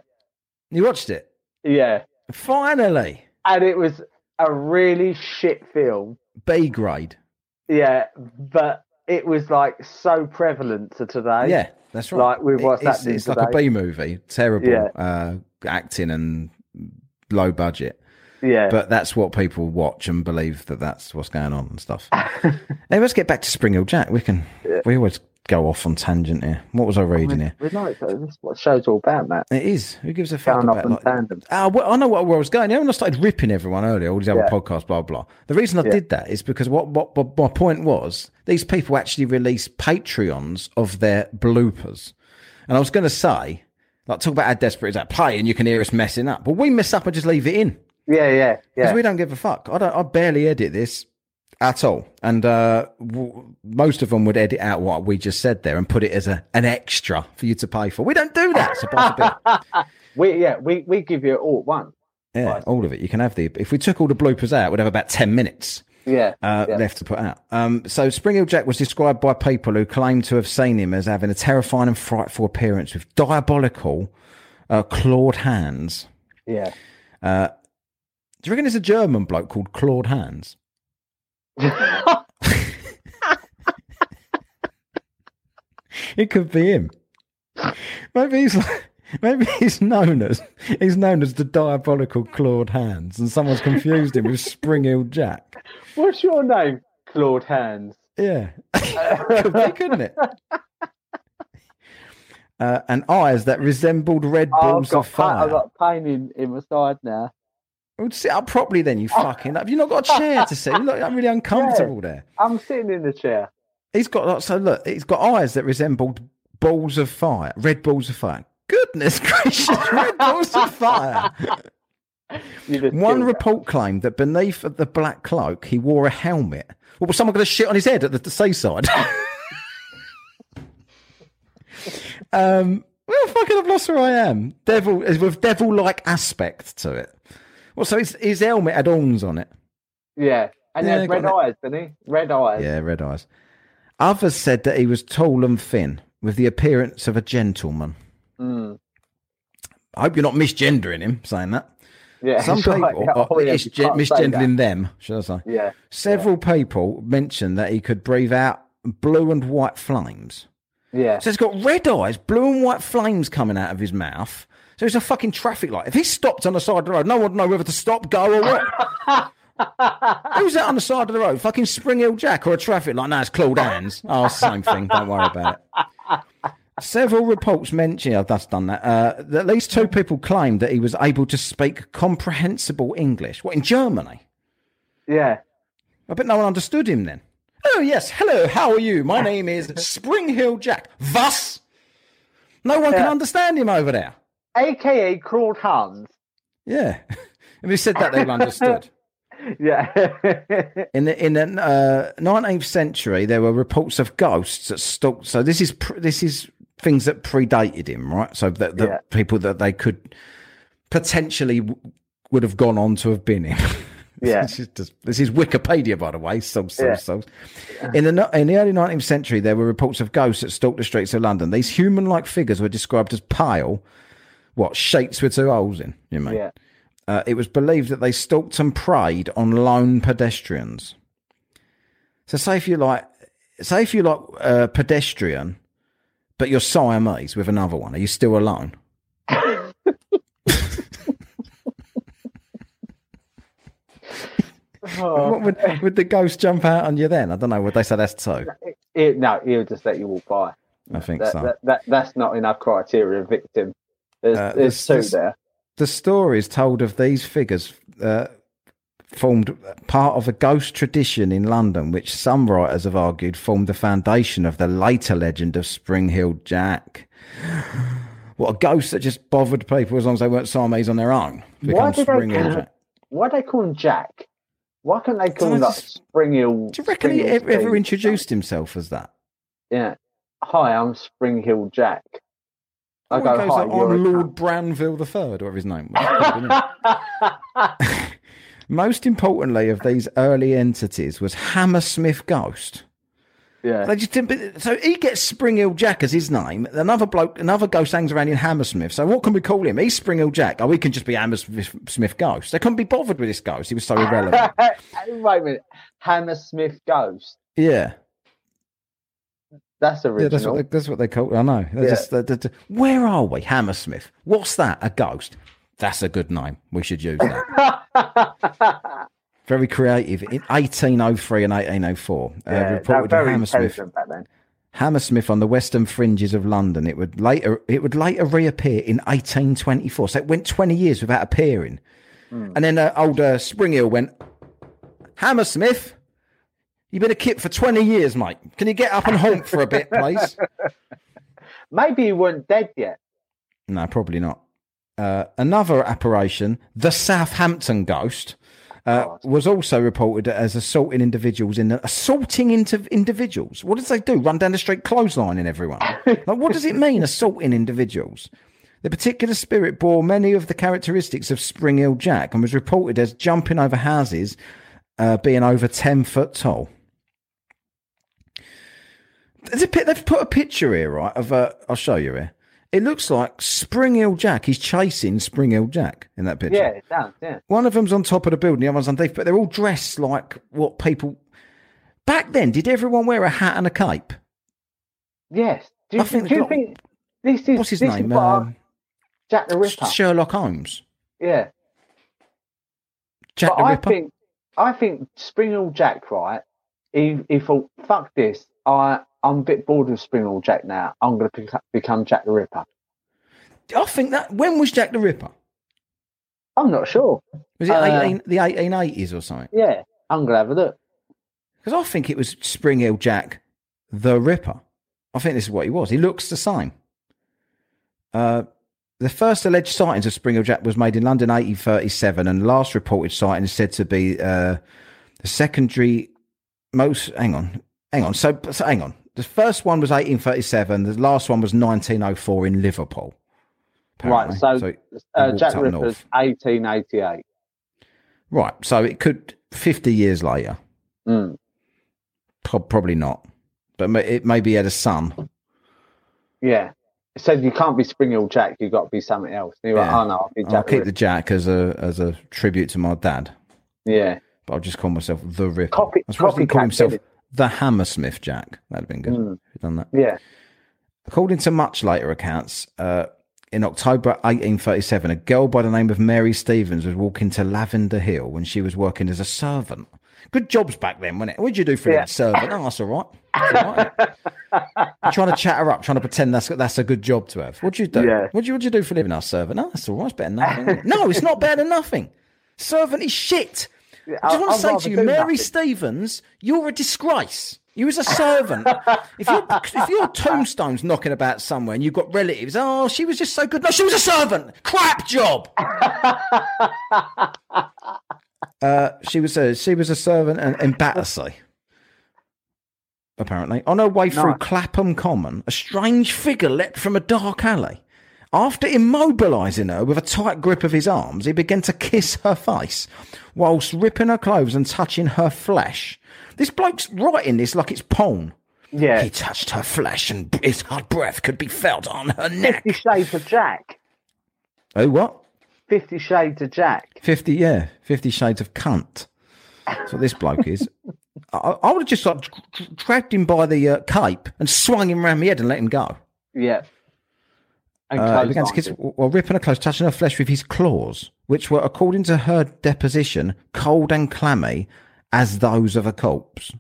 You watched it Yeah. finally. And it was a really shit film. B grade. Yeah. But it was like so prevalent to today. Yeah, that's right. Like with what's It- it's, happening it's like a today. B movie, terrible Yeah. uh, acting and low budget. Yeah. But that's what people watch and believe that that's what's going on and stuff. (laughs) hey, let's get back to Spring-heeled Jack. We can. We always go off on tangent here. What was I reading here? we like that. That's what show's all about, Matt. It is. Who gives a fuck Going off about on like, tandem. Ah, well, I know what, where I was going. You know, when I started ripping everyone earlier, all these other Yeah. podcasts, blah blah. The reason I Yeah. did that is because what, what what my point was, these people actually release Patreons of their bloopers, and I was going to say, like, talk about how desperate is that play, and you can hear us messing up, but we mess up and just leave it in Yeah, yeah, yeah. because we don't give a fuck. I don't. I barely edit this at all, and uh, w- most of them would edit out what we just said there and put it as a an extra for you to pay for. We don't do that. Supposed to be. we yeah, we, we give you all at once. Yeah, Right. all of it. You can have the. If we took all the bloopers out, we'd have about ten minutes Yeah. uh, yeah. left to put out. Um, so Spring-heeled Jack was described by people who claim to have seen him as having a terrifying and frightful appearance with diabolical, uh, clawed hands. Yeah. Uh, do you reckon there's a German bloke called Claude Hands? (laughs) It could be him. Maybe he's like, maybe he's known as he's known as the diabolical Claude Hands, and someone's confused him with Spring-heeled Jack. What's your name? Claude Hands. Yeah, (laughs) could be, couldn't it? Uh, and eyes that resembled red Oh, balls of fire. I've got pain in, in my side now. Well, sit up properly then, you fucking. Have you not got a chair to sit? You look I'm really (laughs) uncomfortable there. I'm sitting in the chair. He's got so look. He's got eyes that resembled balls of fire, red balls of fire. Goodness (laughs) gracious, red (laughs) balls of fire. One report claimed that beneath the black cloak, he wore a helmet. Well, was someone going to shit on his head at the, the seaside? um, well, fucking, I've lost where I am. Devil is with devil-like aspect to it. Well, so his, his helmet had horns on it. Yeah. And he Yeah, has got red that- eyes, doesn't he? Red eyes. Yeah, red eyes. Others said that he was tall and thin, with the appearance of a gentleman. Mm. I hope you're not misgendering him, saying that. Yeah. (laughs) Some people, yeah, oh, yeah, it's you gen- can't say that. misgendering them, should I say? Yeah. Several people mentioned that he could breathe out blue and white flames. Yeah. So he's got red eyes, blue and white flames coming out of his mouth. So it's a fucking traffic light. If he stopped on the side of the road, no one would know whether to stop, go, or what. (laughs) Who's that on the side of the road? Fucking Spring-heeled Jack or a traffic light? No, it's Claude Hands. Oh, same thing. Don't worry about it. Several reports mention, I've just done that, uh, that at least two people claimed that he was able to speak comprehensible English. What, in Germany? Yeah. I bet no one understood him then. Oh, yes. Hello, how are you? My name is Spring-heeled Jack. Was? No one can understand him over there. AKA Claude Hands. Yeah. (laughs) If he said that, they understood. (laughs) Yeah. (laughs) In the in the uh, 19th century, there were reports of ghosts that stalked. So this is pr- this is things that predated him, right? So that the Yeah. people that they could potentially w- would have gone on to have been him. Yeah. this is just, this is Wikipedia, by the way. So, so, Yeah. so. In the in the early 19th century, there were reports of ghosts that stalked the streets of London. These human-like figures were described as pale, what shapes with two holes in. You mean? Yeah. Uh, it was believed that they stalked and preyed on lone pedestrians. So say if you like, say if you like a pedestrian, but you're Siamese with another one, are you still alone? (laughs) Oh. What would, would the ghost jump out on you then? I don't know. Would they say that's so? It, no, he'll just let you walk by. I think that, so. That, that, that's not enough criteria victim. There's, Uh, there's this- two there. the stories told of these figures uh, formed part of a ghost tradition in London, which some writers have argued formed the foundation of the later legend of Spring-heeled Jack. (sighs) What a ghost that just bothered people as long as they weren't Siamese on their own. Why did they Hill Jack. Why do they call him Jack? Why can't they call him like Spring-heeled? Do you reckon he Spring-heeled ever, ever introduced himself as that? Yeah. Hi, I'm Spring-heeled Jack. I go, goes hi, I'm Lord Branville the Third, whatever his name was. (laughs) Most importantly of these early entities was Hammersmith Ghost. yeah. They just didn't, so he gets Spring-heeled Jack as his name. Another bloke, another ghost hangs around in Hammersmith. So what can we call him? He's Spring-heeled Jack. Oh, he can just be Hammersmith Ghost. They couldn't be bothered with this ghost. He was so irrelevant. (laughs) Wait a minute. Hammersmith Ghost. yeah, That's yeah, original. that's what they, that's what they call. I know. Yeah. just, they're- they're- where are we? Hammersmith. What's that? A ghost. That's a good name. We should use that. (laughs) Very creative. In 1803 and 1804, uh, yeah, they're reported in Hammersmith. intelligent back then. Hammersmith on the western fringes of London. It would later it would later reappear in 1824. So it went 20 years without appearing. And then uh, old uh, Spring-heeled went, Hammersmith, you've been a kid for 20 years, mate. Can you get up and haunt for a bit, please? (laughs) Maybe he weren't dead yet. no, probably not. Uh, another apparition, the Southampton ghost, uh, God. was also reported as assaulting individuals in the, assaulting into individuals. What does they do? Run down the street clotheslining everyone? (laughs) like, what does it mean, assaulting individuals? The particular spirit bore many of the characteristics of Spring-heeled Jack and was reported as jumping over houses, uh, being over 10 foot tall. A, pi- they've put a picture here, right? Of uh, I'll show you here. It looks like Spring-heeled Jack. He's chasing Spring-heeled Jack in that picture. Yeah, it does. Yeah. One of them's on top of the building, the other one's underneath, but they're all dressed like what people. Back then, did everyone wear a hat and a cape? Yes. Do you, I think do you look- think this is What's his name? Um, Jack the Ripper. Sherlock Holmes. yeah. Jack but the I Ripper. think I think Spring-heeled Jack, right? He he thought, fuck this. I I'm a bit bored of Spring-heeled Jack now. I'm going to become Jack the Ripper. I think that. When was Jack the Ripper? I'm not sure. Was it Uh, 18, the 1880s or something? Yeah, I'm going to have a look. Because I think it was Spring-heeled Jack the Ripper. I think this is what he was. He looks the same. Uh, the first alleged sightings of Spring-heeled Jack was made in London 1837, and the last reported sighting is said to be uh, the secondary most. Hang on, hang on. So, so hang on. The first one was 1837. The last one was 1904 in Liverpool. Right, apparently. so, Uh, Jack Ripper's north. 1888. right. So it could 50 years later. Mm. Pro- Probably not, but it maybe he had a son. Yeah. It said you can't be Spring-heeled Jack. You've got to be something else. And you're like, Yeah. oh no, I'll be I'll keep the Jack as a as a tribute to my dad, Yeah. but I'll just call myself the Ripper. Copy- I suppose he call himself the Hammersmith Jack. That'd have been good. Mm. done that. Yeah. According to much later accounts, uh, in October 1837, a girl by the name of Mary Stevens was walking to Lavender Hill when she was working as a servant. Good jobs back then, wasn't it? What'd you do for Yeah. a servant? Oh, that's all right. That's all right. (laughs) Trying to chat her up, trying to pretend that's that's a good job to have. What'd you do? Yeah. What'd you, what'd you do for a living? Was servant. No, that's all right. It's better than nothing. it? no, it's not better than nothing. Servant is shit. I just want to say to you, Mary nothing. Stevens, you're a disgrace. You as a servant. (laughs) if your if your tombstone's knocking about somewhere and you've got relatives, oh, she was just so good. No, she was a servant. Crap job. (laughs) uh, she was a she was a servant in, in Battersea. Apparently, on her way through Nice. Clapham Common, a strange figure leapt from a dark alley. After immobilising her with a tight grip of his arms, he began to kiss her face, whilst ripping her clothes and touching her flesh. This bloke's writing this like it's porn. Yeah. He touched her flesh, and his hot breath could be felt on her neck. Fifty Shades of Jack. Oh, what? Fifty Shades of Jack. 50, yeah, 50 shades of cunt. That's what this bloke is. I, I would have just like dr- dragged him by the uh, cape and swung him round my head and let him go. Yeah. And Uh, began to kiss while ripping her clothes, touching her flesh with his claws, which were, according to her deposition, cold and clammy, as those of a corpse.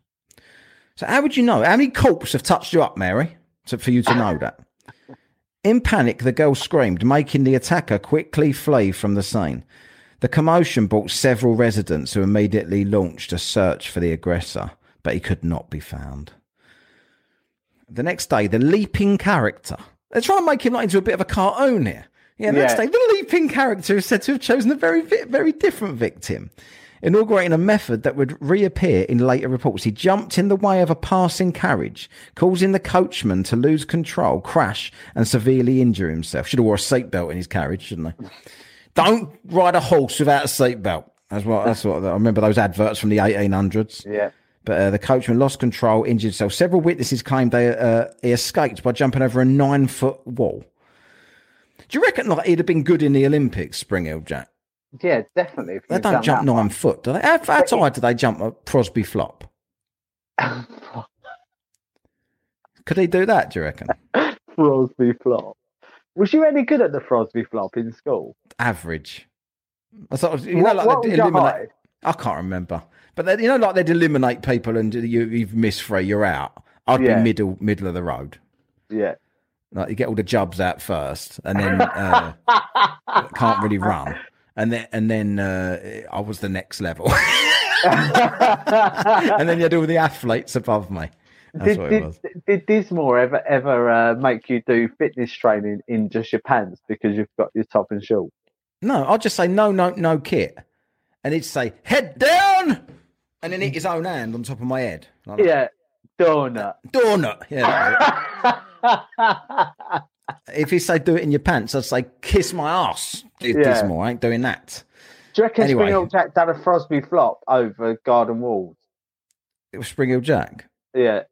So, how would you know? How many corpses have touched you up, Mary, to, for you to know that? In panic, the girl screamed, making the attacker quickly flee from the scene. The commotion brought several residents who immediately launched a search for the aggressor, but he could not be found. The next day, the leaping character. They're trying to make him like into a bit of a cartoon here. Yeah, the next Yeah. day, the leaping character is said to have chosen a very, very different victim, inaugurating a method that would reappear in later reports. He jumped in the way of a passing carriage, causing the coachman to lose control, crash, and severely injure himself. Should have wore a seatbelt in his carriage, shouldn't he? Don't ride a horse without a seatbelt. That's what. That's what. I remember those adverts from the 1800s. Yeah. But uh, the coachman lost control, injured himself. Several witnesses claimed they uh, he escaped by jumping over a nine foot wall. Do you reckon like he'd have been good in the Olympics, Spring-heeled Jack? Yeah, definitely. They don't jump that nine foot, do they? How, how high do they jump at Fosbury Flop? (laughs) Could he do that? Do you reckon? Fosbury flop. Was you any good at the Fosbury flop in school? Average. I sort of, you know, like what was your height? I can't remember, but they, you know, like they'd eliminate people and you, you've missed three, you're out. I'd Yeah. be middle, middle of the road. Yeah. Like you get all the jobs out first, and then uh, can't really run, and then and then uh, I was the next level, (laughs) and then you had all the athletes above me. That's did, what it did, was. did Dismore ever ever uh, make you do fitness training in just your pants because you've got your top and short? No, I'll just say no, no, no kit, and he'd say head down, and then hit his own hand on top of my head. Like that. Yeah, donut. donut. Yeah. (laughs) if he say do it in your pants, I'd say kiss my ass. It's Yeah. Dismal. I ain't doing that. Do you reckon Anyway. Spring-heeled Jack done a Fosbury flop over garden walls? It was Spring-heeled Jack. Yeah.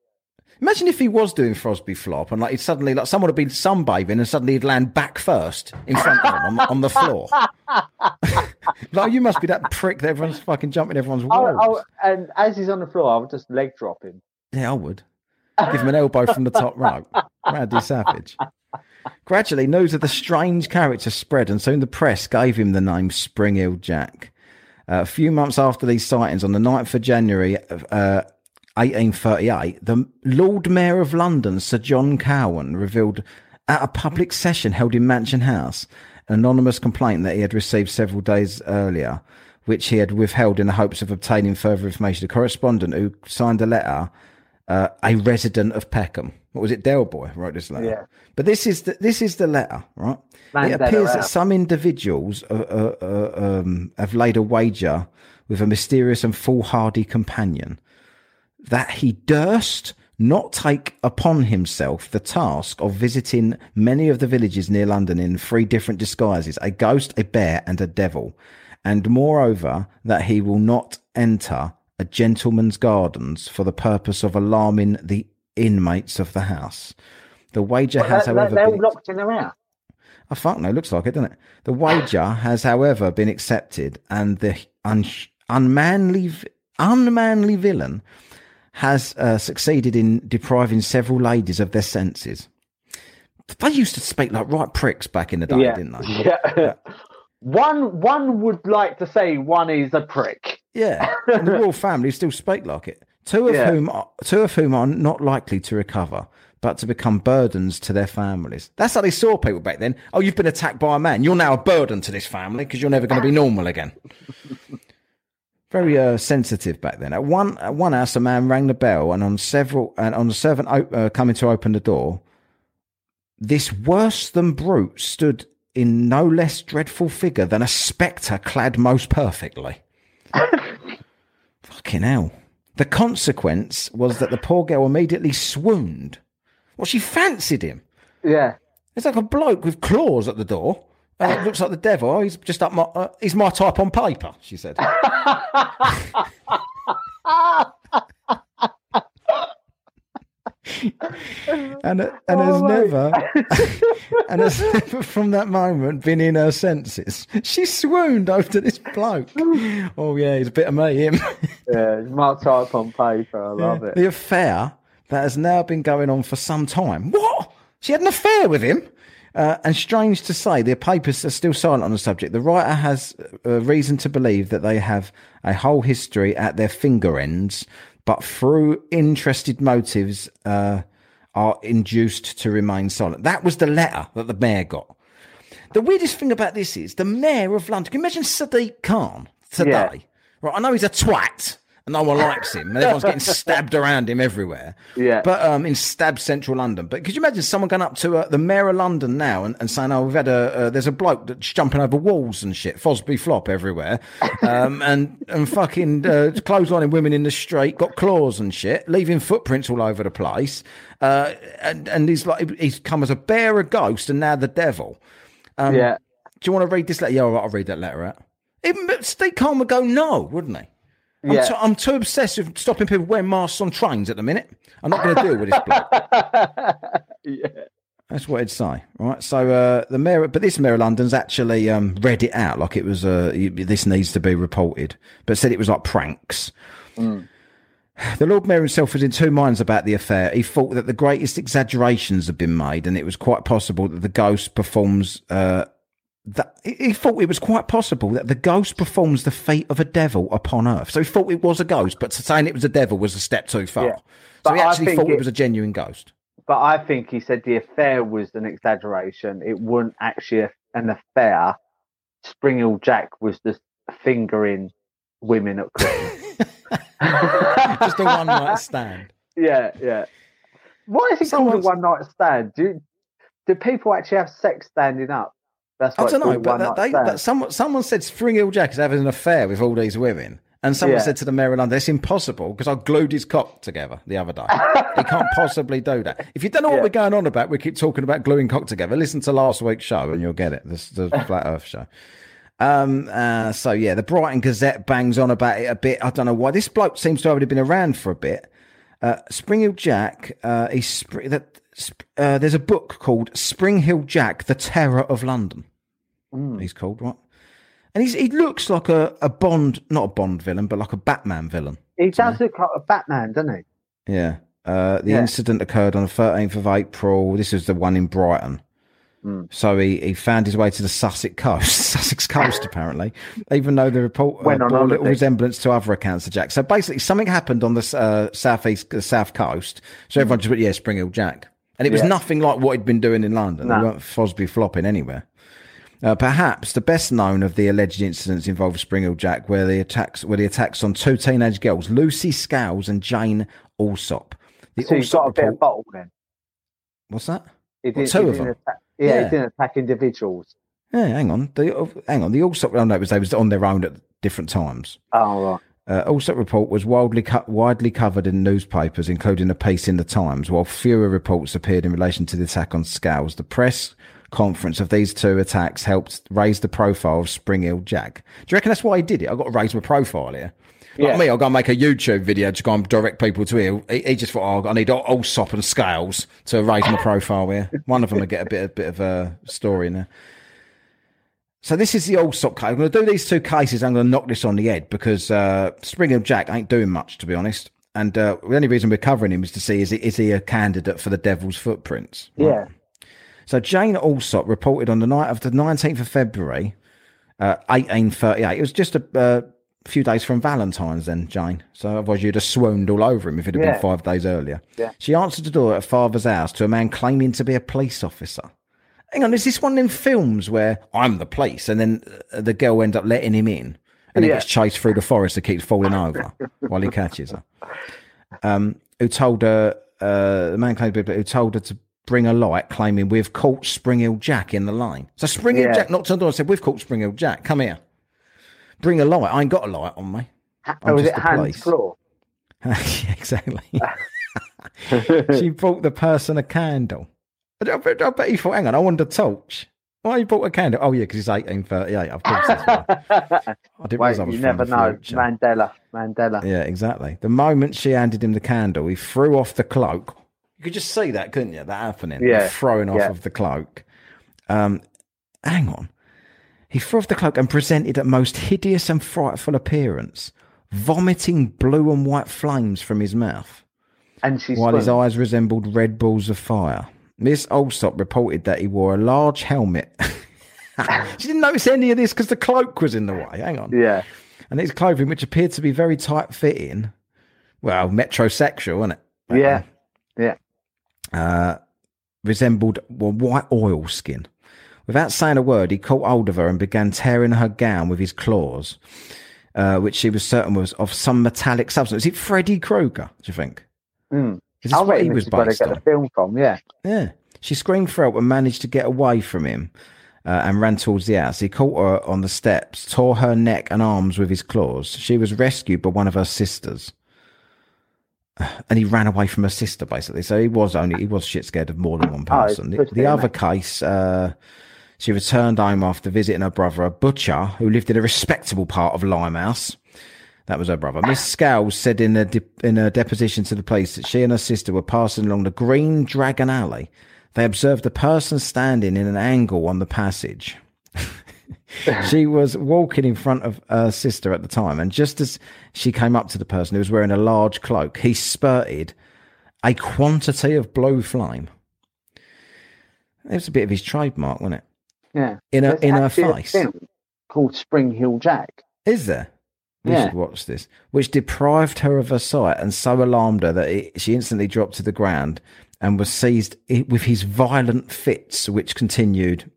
Imagine if he was doing Fosbury flop and like he'd suddenly like someone had been sunbathing and suddenly he'd land back first in front of him on, the- on the floor. (laughs) like you must be that prick that everyone's fucking jumping everyone's Oh, walls. oh, and as he's on the floor, I would just leg drop him. Yeah, I would. Give him an elbow from the top rope. Randy Savage. Gradually, news of the strange character spread, and soon the press gave him the name Spring-heeled Jack. Uh, a few months after these sightings, on the 9th of January uh, 1838, the Lord Mayor of London, Sir John Cowan, revealed at a public session held in Mansion House an anonymous complaint that he had received several days earlier, which he had withheld in the hopes of obtaining further information. The correspondent who signed the letter uh, a resident of Peckham. What was it? Del Boy wrote this letter. Yeah. But this is the, this is the letter, right? it appears that some individuals uh, uh, uh, um, have laid a wager with a mysterious and foolhardy companion that he durst not take upon himself the task of visiting many of the villages near London in three different disguises a ghost, a bear, and a devil. And moreover, that he will not enter a gentleman's gardens for the purpose of alarming the inmates of the house. The wager has, They- however, they're been locked in their house. Oh, fuck no, looks like it, doesn't it? The wager has, however, been accepted, and the un- unmanly, v- unmanly villain has uh, succeeded in depriving several ladies of their senses. They used to speak like right pricks back in the day, yeah. didn't they? (laughs) Yeah. one one would like to say one is a prick. Yeah, and the royal family still speak like it. Two of (laughs) Yeah. whom, are, two of whom are not likely to recover, but to become burdens to their families. That's how they saw people back then. Oh, you've been attacked by a man. You're now a burden to this family because you're never going to be normal again. Very uh, sensitive back then. At one at one house, a man rang the bell, and on several and on the servant op- uh, coming to open the door, this worse than brute stood in no less dreadful figure than a spectre clad most perfectly. Fucking hell. The consequence was that the poor girl immediately swooned. Well, she fancied him. Yeah. It's like a bloke with claws at the door. It looks like the devil. Oh, he's just up my. Uh, he's my type on paper. She said. (laughs) and uh, and has Oh, mate. never (laughs) and has never from that moment been in her senses. She swooned over this bloke. Oh yeah, he's a bit of me, him. Yeah. He's my type on paper. I love it. The affair that has now been going on for some time. What? She had an affair with him? Uh, and strange to say, the papers are still silent on the subject. The writer has uh, reason to believe that they have a whole history at their finger ends, but through interested motives, uh, are induced to remain silent. That was the letter that the mayor got. The weirdest thing about this is the mayor of London. Can you imagine Sadiq Khan today? Yeah. Right, I know he's a twat and no one likes him and everyone's getting stabbed around him everywhere. Yeah. But um, in stab central London. But could you imagine someone going up to uh, the mayor of London now and, and saying, "Oh, we've had a uh, there's a bloke that's jumping over walls and shit, Fosbury flop everywhere, um, and and fucking uh, clotheslining women in the street, got claws and shit, leaving footprints all over the place, uh, and and he's like he's come as a bear, a ghost, and now the devil." Um, yeah. Do you want to read this letter? Yeah, all right, I'll read that letter out. Even but Sadiq Khan would go no, wouldn't he? I'm, Yeah. too, I'm too obsessed with stopping people wearing masks on trains at the minute. I'm not going to deal with this bloke. (laughs) yeah. That's what it'd say, right? So uh, the mayor, but this mayor of London's actually um, read it out like it was. Uh, this needs to be reported, but said it was like pranks. The Lord Mayor himself was in two minds about the affair. He thought that the greatest exaggerations had been made, and it was quite possible that the ghost performs. Uh, that he thought it was quite possible that the ghost performs the fate of a devil upon earth. So he thought it was a ghost, but saying it was a devil was a step too far. Yeah. So he actually thought it it- was a genuine ghost. But I think he said the affair was an exaggeration. It wasn't actually an affair. Spring-heeled Jack was just fingering women at Christmas. (laughs) (laughs) Just a one night stand. Yeah, yeah. Why is it called a one night stand? Do do people actually have sex standing up? That's I don't know, but that, they, that someone someone said Spring-heeled Jack is having an affair with all these women, and someone Yeah. said to the mayor of London, "It's impossible because I glued his cock together the other day. he can't (laughs) possibly do that." If you don't know what Yeah. we're going on about, we keep talking about gluing cock together. Listen to last week's show, and you'll get it. This the (laughs) Flat Earth show. Um. Uh, so yeah, the Brighton Gazette bangs on about it a bit. I don't know why. This bloke seems to have already been around for a bit. Uh, Spring-heeled Jack. Uh, he's that. Uh, there's a book called Spring-heeled Jack: The Terror of London. Mm. He's called right, and he's he looks like a, a Bond, not a Bond villain, but like a Batman villain. He does look like a Batman, doesn't he? Yeah. Uh, the Yeah. incident occurred on the 13th of April. This is the one in Brighton. Mm. So he, he found his way to the Sussex coast, (laughs) Sussex coast (laughs) apparently, even though the report uh, Went on bore little resemblance to other accounts of Jack. So basically, something happened on the uh, southeast, the south coast. So everyone just went, yeah, Spring-heeled Jack, and it was Yeah. nothing like what he'd been doing in London. No. They weren't Fosbury flopping anywhere. Uh, perhaps the best known of the alleged incidents involved Spring-heeled Jack, where the attacks were the attacks on two teenage girls, Lucy Scales and Jane Allsop. The So he's Allsop got a bit of bottle then. What's that? What, didn't, two of them? Attack, yeah, Yeah. he didn't attack individuals. Yeah, hang on. The hang on. The Allsop. Oh no, it was they was on their own at different times. Oh, right. Uh, Allsop report was widely co- widely covered in newspapers, including a piece in the Times, while fewer reports appeared in relation to the attack on Scales. The press conference of these two attacks helped raise the profile of Spring-heeled Jack. Do you reckon that's why he did it? I've got to raise my profile here. Like Yeah. me, I'll go and make a YouTube video to go and direct people to here. He, he just thought, oh, I need all Allsop and Scales to raise my profile here. One of them will get a bit, a bit of a story in there. So this is the old sock case. I'm going to do these two cases. I'm going to knock this on the head because uh, Spring-heeled Jack ain't doing much, to be honest. And uh, the only reason we're covering him is to see is he, is he a candidate for the Devil's Footprints? right? Yeah. So Jane Allsop reported on the night of the 19th of February, uh, 1838. It was just a uh, few days from Valentine's then, Jane. So otherwise you'd have swooned all over him if it had Yeah. been five days earlier. Yeah. She answered the door at her father's house to a man claiming to be a police officer. Hang on, is this one of them films where I'm the place and then uh, the girl ends up letting him in and he gets chased through the forest and keeps falling over (laughs) while he catches her? Um, who told her, uh, the man claimed to who told her to bring a light, claiming we've caught Spring-heeled Jack in the line. So Spring-heeled Yeah. Jack knocked on the door and said, We've caught Spring-heeled Jack, come here. Bring a light. I ain't got a light on me. I'm was it police. Claw? (laughs) exactly. (laughs) she brought the person a candle. I, I bet- I bet he thought, hang on, I want a torch. Why you bought a candle? Oh, yeah, because it's 1838. Of course, that's why. (laughs) I didn't Wait, I was you never know. future. Mandela. Mandela. Yeah, exactly. The moment she handed him the candle, he threw off the cloak. You could just see that, couldn't you? That happening. The Yeah, Throwing off yeah. of the cloak. Um, hang on. He threw off the cloak and presented a most hideous and frightful appearance, vomiting blue and white flames from his mouth, And while his eyes resembled red balls of fire. Miss Allsop reported that he wore a large helmet. (laughs) she didn't notice any of this because the cloak was in the way. Hang on. Yeah. And his clothing, which appeared to be very tight fitting, well, metrosexual, wasn't it? Yeah. Yeah. Uh, resembled well, white oil skin. Without saying a word, he caught hold of her and began tearing her gown with his claws, uh, which she was certain was of some metallic substance. Is it Freddy Krueger, do you think? Mm. Is this I what he was where they get the film from. Yeah. Yeah. She screamed for help and managed to get away from him uh, and ran towards the house. He caught her on the steps, tore her neck and arms with his claws. She was rescued by one of her sisters. (sighs) And he ran away from her sister, basically. So he was only he was shit scared of more than one person. the, the other case, uh, she returned home after visiting her brother, a butcher who lived in a respectable part of Limehouse. That was her brother. Miss Scales said in a, de- in a deposition to the police that she and her sister were passing along the Green Dragon Alley. They observed a person standing in an angle on the passage. (laughs) she was walking in front of her sister at the time, and just as she came up to the person who was wearing a large cloak, he spurted a quantity of blue flame. It was a bit of his trademark, wasn't it? Yeah. In her There's in her face. film called Spring-heeled Jack. Is there? We Yeah. should watch this. Which deprived her of her sight and so alarmed her that it, she instantly dropped to the ground and was seized with his violent fits, which continued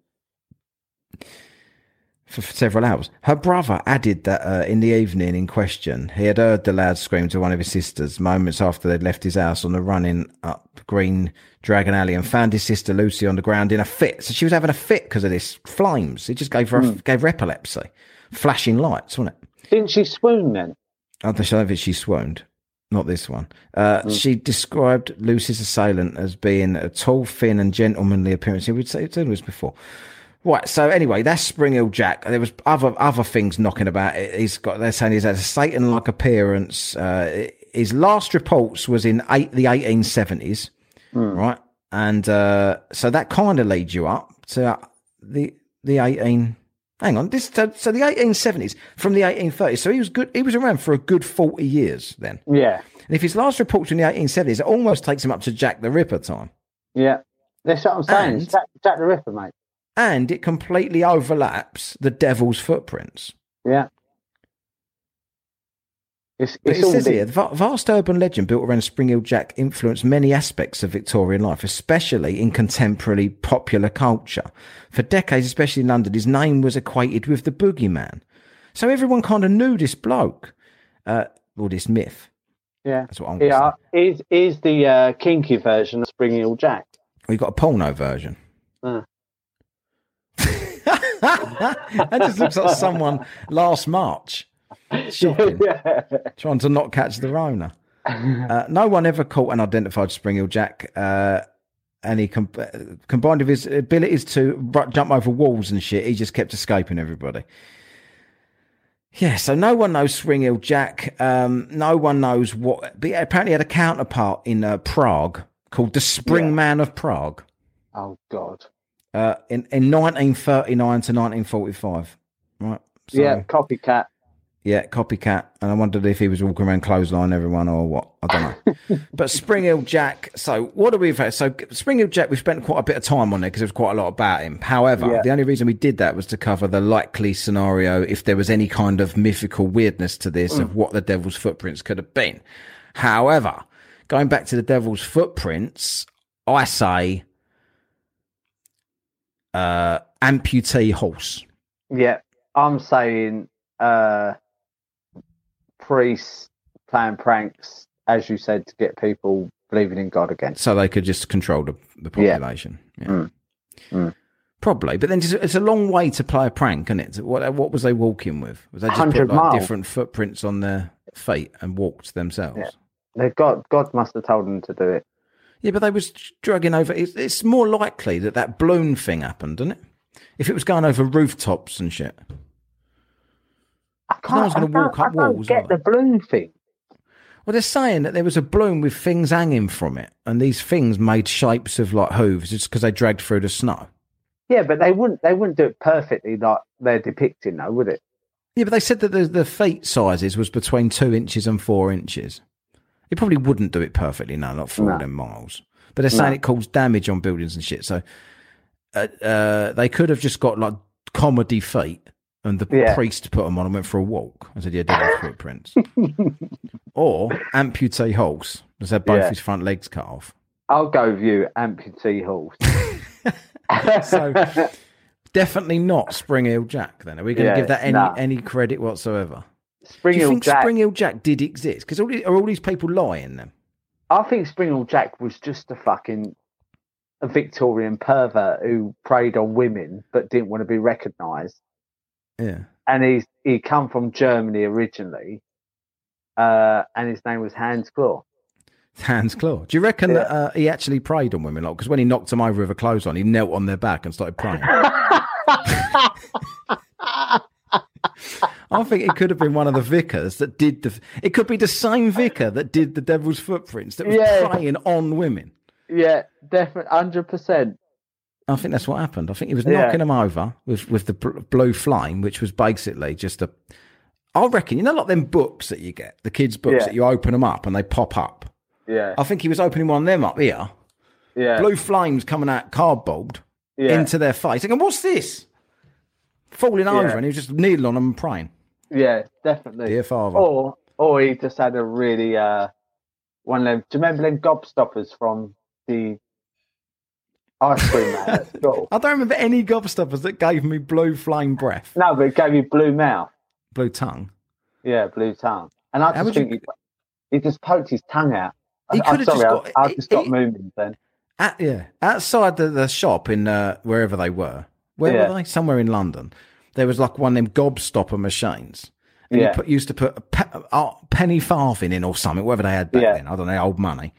for, for several hours. Her brother added that uh, in the evening in question, he had heard the loud scream to one of his sisters moments after they'd left his house on the running up Green Dragon Alley and found his sister Lucy on the ground in a fit. So she was having a fit because of this flames. It just gave her gave her epilepsy, flashing lights, wasn't it? Didn't she swoon then? I don't know if she swooned. Not this one. Uh, She described Lucy's assailant as being a tall, thin, and gentlemanly appearance. He would say this before. Right. So anyway, that's Spring-heeled Jack. There was other other things knocking about. He's got. They're saying he's had a Satan-like appearance. Uh, his last reports was in eight, the 1870s, right? And uh, so that kind of leads you up to the the 18. Hang on, this so, so the 1870s from the 1830s. So he was good. He was around for a good 40 years then. Yeah. And if his last reports in the 1870s, it almost takes him up to Jack the Ripper time. Yeah. That's what I'm saying. And- Jack, Jack the Ripper, mate. And it completely overlaps the devil's footprints. Yeah. It's, it's it says the- here, the vast urban legend built around Spring-heeled Jack influenced many aspects of Victorian life, especially in contemporary popular culture. For decades, especially in London, his name was equated with the boogeyman. So everyone kind of knew this bloke, uh, or this myth. Yeah. That's what I'm Yeah. Is is the uh, kinky version of Spring-heeled Jack? We've got a porno version. Uh. (laughs) that just looks like someone last March (laughs) shopping, yeah. trying to not catch the Rona. Uh, no one ever caught and identified Spring-heeled Jack, uh, and he com- uh, combined with his abilities to ru- jump over walls and shit, he just kept escaping everybody. Yeah, so no one knows Spring-heeled Jack. Um, no one knows what. But apparently, had a counterpart in uh, Prague called the Spring Yeah. Man of Prague. Oh God. uh, in in 1939 to 1945. Right. So, yeah. Copycat. Yeah, copycat. And I wondered if he was walking around clothesline everyone or what. I don't know. (laughs) but Spring-heeled Jack. So what do we have? So Spring-heeled Jack, we spent quite a bit of time on there because there was quite a lot about him. However, Yeah. the only reason we did that was to cover the likely scenario if there was any kind of mythical weirdness to this of what the devil's footprints could have been. However, going back to the devil's footprints, I say uh amputee horse. Yeah. I'm saying uh, priests playing pranks, as you said, to get people believing in God again. so they could just control the, the population. Yeah. Mm. Mm. Probably, but then it's, it's a long way to play a prank, isn't it? What what was they walking with? Was they just put like miles. different footprints on their feet and walked themselves? Yeah. They God, God must have told them to do it. Yeah, but they was drugging over. It's, it's more likely that that balloon thing happened, isn't it? If it was going over rooftops and shit. I No one's gonna walk don't- up I walls, get the balloon thing. Well, they're saying that there was a balloon with things hanging from it, and these things made shapes of like hooves just because they dragged through the snow. Yeah, but they wouldn't. They wouldn't do it perfectly like they're depicting, though, would it? Yeah, but they said that the, the feet sizes was between two inches and four inches. He probably wouldn't do it perfectly, no, not for all No. them miles. but they're saying No. it caused damage on buildings and shit. So uh, uh, they could have just got like comedy feet, and the Yeah. priest put them on and went for a walk. I said, "Yeah, devil's (laughs) footprints," or amputee horse. Just had both Yeah. his front legs cut off. I'll go with you, amputee horse. (laughs) So definitely not Spring-heeled Jack. Then are we going to Yeah, give that any nah. any credit whatsoever? Spring Do you Hill think Jack. Spring-heeled Jack did exist? Because all these, are all these people lying then? I think Spring-heeled Jack was just a fucking a Victorian pervert who preyed on women but didn't want to be recognised. Yeah. And he's he come from Germany originally, uh, and his name was Hans Claw. Hans Claw. Do you reckon Yeah. that uh, he actually preyed on women? Because when he knocked them over with a clothes on, he knelt on their back and started praying. (laughs) I think it could have been one of the vicars that did the. It could be the same vicar that did the devil's footprints that was Yeah. preying on women. yeah, definitely, hundred percent. I think that's what happened. I think he was Yeah. knocking them over with with the blue flame, which was basically just a. I reckon you know, like them books that you get, the kids' books Yeah. that you open them up and they pop up. Yeah, I think he was opening one of them up here. yeah, Blue flames coming out cardboard yeah, into their face. Thinking, what's this? Falling over, and he was just kneeling on them and praying. yeah, definitely. Dear Father. Or or he just had a really uh one of them. Do you remember them gobstoppers from the ice cream man at school? I don't remember any gobstoppers that gave me blue flame breath, No, but it gave you blue mouth. blue tongue. Yeah, blue tongue. And I How just would you- he, he just poked his tongue out. He could have just got- I, I just got moving then. At, yeah, outside the, the shop in uh, wherever they were. Where Yeah. were they? Somewhere in London. There was like one of them gobstopper machines. And Yeah. you put, used to put a pe- uh, penny farthing in or something, whatever they had back Yeah. then. I don't know, old money.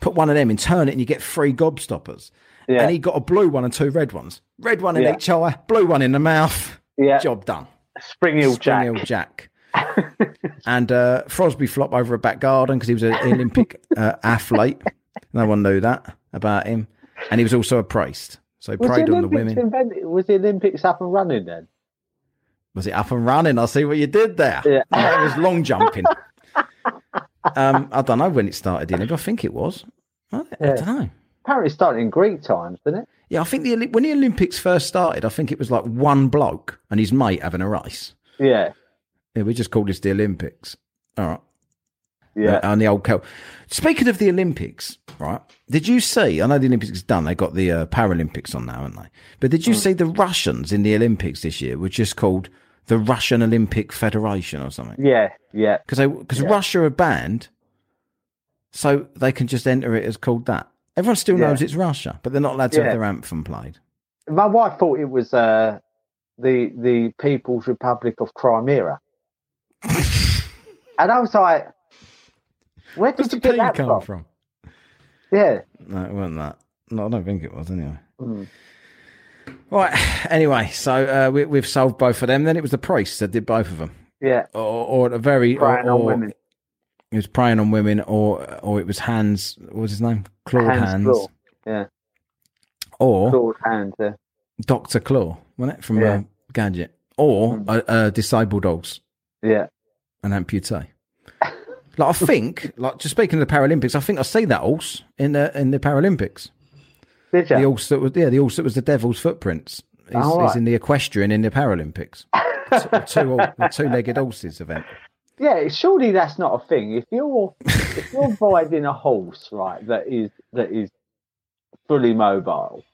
Put one of them in, turn it, and you get free gobstoppers. Yeah, And he got a blue one and two red ones. Red one in Yeah. each eye, blue one in the mouth. yeah. Job done. Spring Hill Spring Jack. Hill Jack. (laughs) and uh, Fosbury flop over a back garden because he was an Olympic (laughs) uh, athlete. No one knew that about him. And he was also a priest. So he Was the, on the women. invented, was the Olympics up and running then? Was it up and running? I see what you did there. Yeah. (laughs) It was long jumping. um, I don't know when it started in but I think it was. I, I don't know. Apparently, it started in Greek times, didn't it? Yeah, I think the when the Olympics first started, I think it was like one bloke and his mate having a race. Yeah, Yeah, we just called this the Olympics. All right. yeah. And the old Kel. Speaking of the Olympics, right? Did you see? I know the Olympics is done. They got the uh, Paralympics on now, haven't they? But did you Mm. see the Russians in the Olympics this year were just called the Russian Olympic Federation or something? yeah, yeah, Because because Yeah. Russia are banned, so they can just enter it as called that. Everyone still knows it's Russia, but they're not allowed to have their anthem played. My wife thought it was uh, the the People's Republic of Crimea, (laughs) and I was like, "Where Where's did the you get that come from?" from? Yeah, No, it wasn't that. No, I don't think it was anyway. Mm. Right. Anyway, so uh, we, we've solved both of them. Then it was the priests that did both of them. yeah, or, or a very or, or women. He was preying on women, or or it was Hans. What was his name? Claude Hans, Hans Claw. Yeah, or Claude Hand. Yeah. Doctor Claw, wasn't it from Yeah. uh, Gadget, or Mm. uh, uh, disabled dogs, yeah, an amputee. Like I think, like just speaking of the Paralympics, I think I see that horse in the in the Paralympics. Did The you? horse that was yeah, the horse that was the Devil's footprints. He's, Oh, he's right. in the equestrian in the Paralympics. (laughs) two two legged horses event. Yeah, surely that's not a thing. If you're if you're (laughs) riding a horse, right, that is that is fully mobile,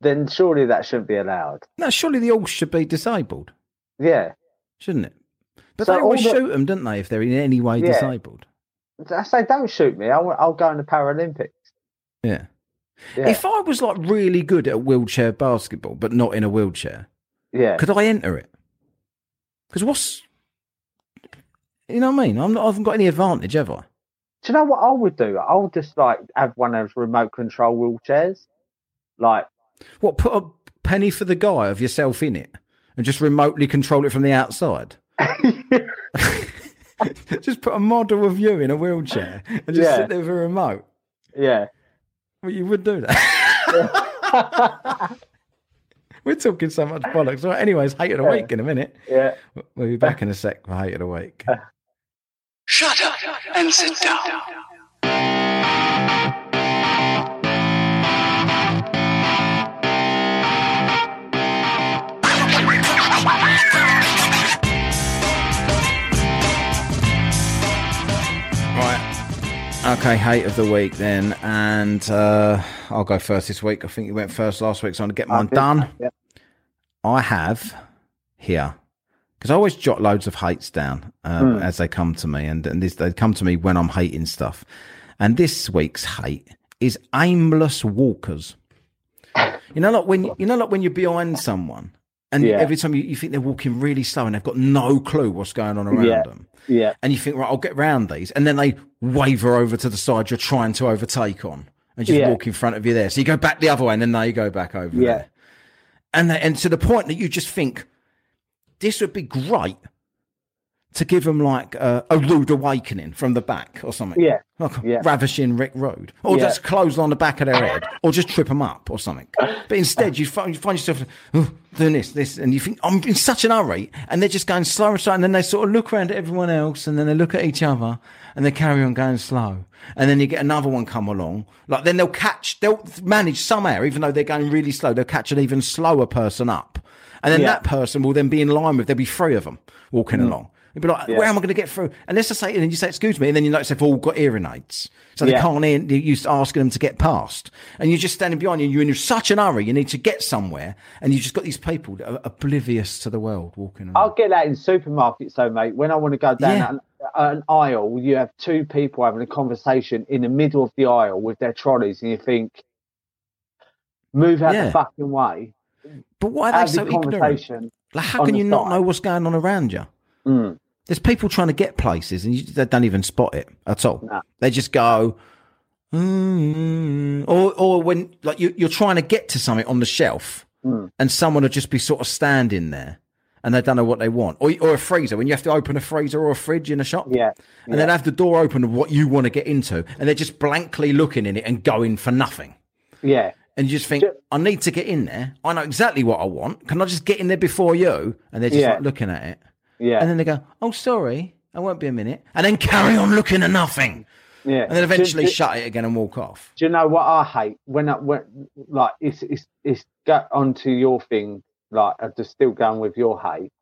then surely that shouldn't be allowed. No, surely the horse should be disabled. Yeah, shouldn't it? But So they always the- shoot them, don't they, if they're in any way Yeah. disabled? I say, don't shoot me. I'll, I'll go in the Paralympics. Yeah. Yeah, If I was like really good at wheelchair basketball, but not in a wheelchair, yeah, could I enter it? Because what's, you know what I mean? I'm not, I haven't got any advantage, have I? Do you know what I would do? I would just like have one of those remote control wheelchairs. Like, What, put a penny for the guy of yourself in it and just remotely control it from the outside? (laughs) (laughs) just put a model of you in a wheelchair and just Yeah. sit there with a remote. yeah. Well, you would do that. (laughs) We're talking so much bollocks. Right, anyways, hate of the Yeah. week in a minute. yeah. We'll be back in a sec for hate of the week. Shut up and sit down. Okay, hate of the week then, and uh, I'll go first this week. I think you went first last week, so I'm gonna get mine done. Yeah. I have here because I always jot loads of hates down um, Hmm. as they come to me, and, and this, they come to me when I'm hating stuff. And this week's hate is aimless walkers. You know, like when you know, like when you're behind someone, and Yeah. every time you, you think they're walking really slow and they've got no clue what's going on around Yeah. them, Yeah. and you think, right, I'll get round these, and then they waver over to the side you're trying to overtake on, and just Yeah. walk in front of you there. So you go back the other way, and then they go back over Yeah. there, and they, and to the point that you just think this would be great to give them like a, a rude awakening from the back or something. Yeah. Like Yeah. ravishing Rick Rude, or Yeah. just close on the back of their head, or just trip them up or something. But instead, you find, you find yourself "Oh, doing this, this, and you think I'm in such an hurry, and they're just going slow and slow, and then they sort of look around at everyone else, and then they look at each other, and they carry on going slow, and then you get another one come along, like then they'll catch, they'll manage somehow, even though they're going really slow, they'll catch an even slower person up, and then Yeah. that person will then be in line with. There'll be three of them walking mm. along. You'd be like, Yeah. where am I going to get through? And let's just say, and then you say, excuse me, and then you notice they've all got hearing aids. So they Yeah. can't hear, you're asking them to get past. And you're just standing behind you, and you're in such an hurry, you need to get somewhere, and you've just got these people that are oblivious to the world walking around. I'll get that in supermarkets, though, mate. When I want to go down Yeah. an, an aisle, you have two people having a conversation in the middle of the aisle with their trolleys, and you think, move out Yeah. the fucking way. But why are they so ignorant? Like, how can you not know what's going on around you? Mm. There's people trying to get places, and you, they don't even spot it at all. No. They just go, mm, or or when like you, you're trying to get to something on the shelf, Mm. and someone will just be sort of standing there, and they don't know what they want, or or a freezer when you have to open a freezer or a fridge in a shop, Yeah. and then have the door open of what you want to get into, and they're just blankly looking in it and going for nothing. Yeah. And you just think, I need to get in there. I know exactly what I want. Can I just get in there before you? And they're just Yeah. like looking at it. Yeah. And then they go, "Oh, sorry, I won't be a minute," and then carry on looking at nothing, yeah. and then eventually Do- do- shut it again and walk off. Do you know what I hate when I when like it's it's it's got onto your thing like I'm just still going with your hate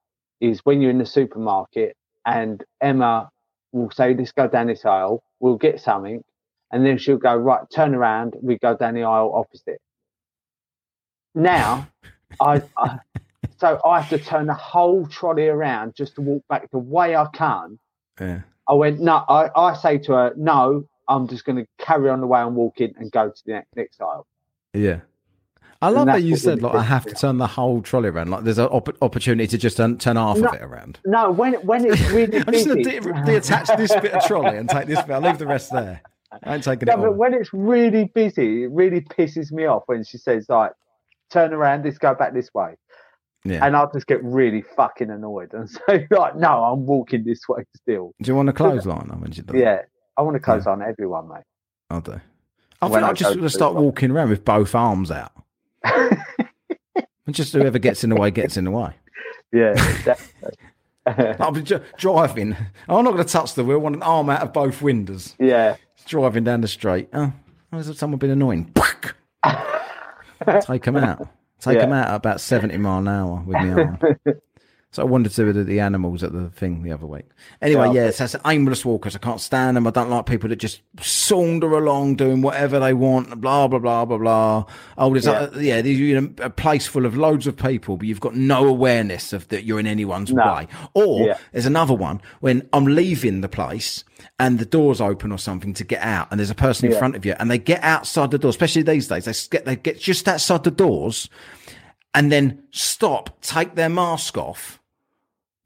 is when you're in the supermarket and Emma will say let's go down this aisle we'll get something and then she'll go right turn around we go down the aisle opposite now I, I so I have to turn the whole trolley around just to walk back the way I can Yeah, I went, no, I, I say to her, no, I'm just going to carry on the way I'm walking and go to the next, next aisle. yeah. I love that you said like I have to turn the whole trolley around. Like there's an opp- opportunity to just turn, turn half No. of it around. No, when when it's (laughs) really I'm just going to de- detach this bit of trolley and take this bit. I'll leave the rest there. I ain't taking no, it but all. when it's really busy, it really pisses me off when she says like, turn around, let's go back this way. Yeah. And I'll just get really fucking annoyed and (laughs) say like, no, I'm walking this way still. Do you want a clothesline when you do? Yeah, I want to close on everyone, mate. I'll do. I When think I I'm just going to start walking around with both arms out. (laughs) And just whoever gets in the way gets in the way. Yeah. (laughs) I'll be dri- driving. I'm not going to touch the wheel. I want an arm out of both windows. yeah, Driving down the street. Oh, has someone been annoying? Take them out. Take Yeah. them out at about 70 mile an hour with me arm. (laughs) So I wanted to do the, the animals at the thing the other week. Anyway, so that's aimless walkers. I can't stand them. I don't like people that just saunter along doing whatever they want. Blah blah blah blah blah. Oh, there's Yeah. yeah, yeah you know, a place full of loads of people, but you've got no awareness of that you're in anyone's No. way. Or Yeah. there's another one when I'm leaving the place and the door's open or something to get out, and there's a person in Yeah. front of you, and they get outside the door. Especially these days, they get they get just outside the doors, and then stop, take their mask off,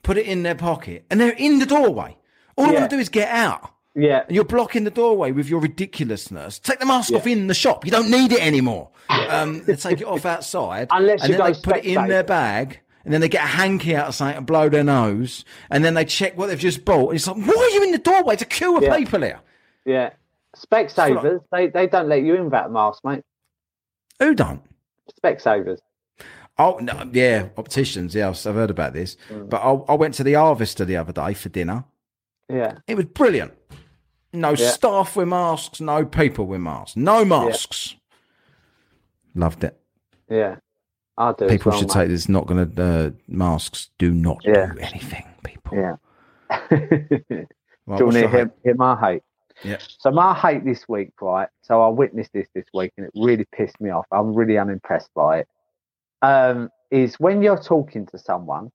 put it in their pocket, and they're in the doorway. All I Yeah. want to do is get out. yeah, And you're blocking the doorway with your ridiculousness. Take the mask off in the shop. You don't need it anymore. Um, they take it off (laughs) outside, Unless and you then go they put it in their bag, and then they get a hanky out of something and blow their nose, and then they check what they've just bought. And it's like, why are you in the doorway? It's a queue of Yeah. people here. yeah. Specsavers, they, they don't let you in without mask, mate. Who don't? Specsavers. Oh no, yeah, opticians. Yeah, I've heard about this. Mm. But I, I went to the Harvester the other day for dinner. Yeah, It was brilliant. No Yeah. staff with masks, no people with masks, no masks. Loved it. yeah. I do. People well, should mate. say this not going to, uh, masks do not Yeah. do anything, people. Yeah. (laughs) Right, Do you what's want to hear, hate? hear my hate? Yeah. So my hate this week, right? So I witnessed this this week, and it really pissed me off. I'm really unimpressed by it. Um, is when you're talking to someone,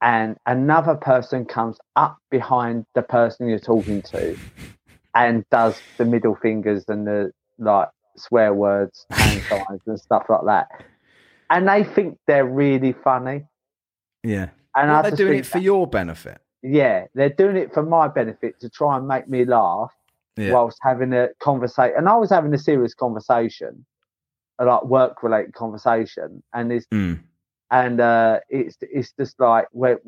and another person comes up behind the person you're talking to, and does the middle fingers and the like swear words, (laughs) hand signs, and stuff like that, and they think they're really funny. Yeah. And Well, they're doing it for your benefit. yeah, they're doing it for my benefit to try and make me laugh Yeah. whilst having a conversation. And I was having a serious conversation, a like work related conversation, and it's Mm. and uh, it's it's just like where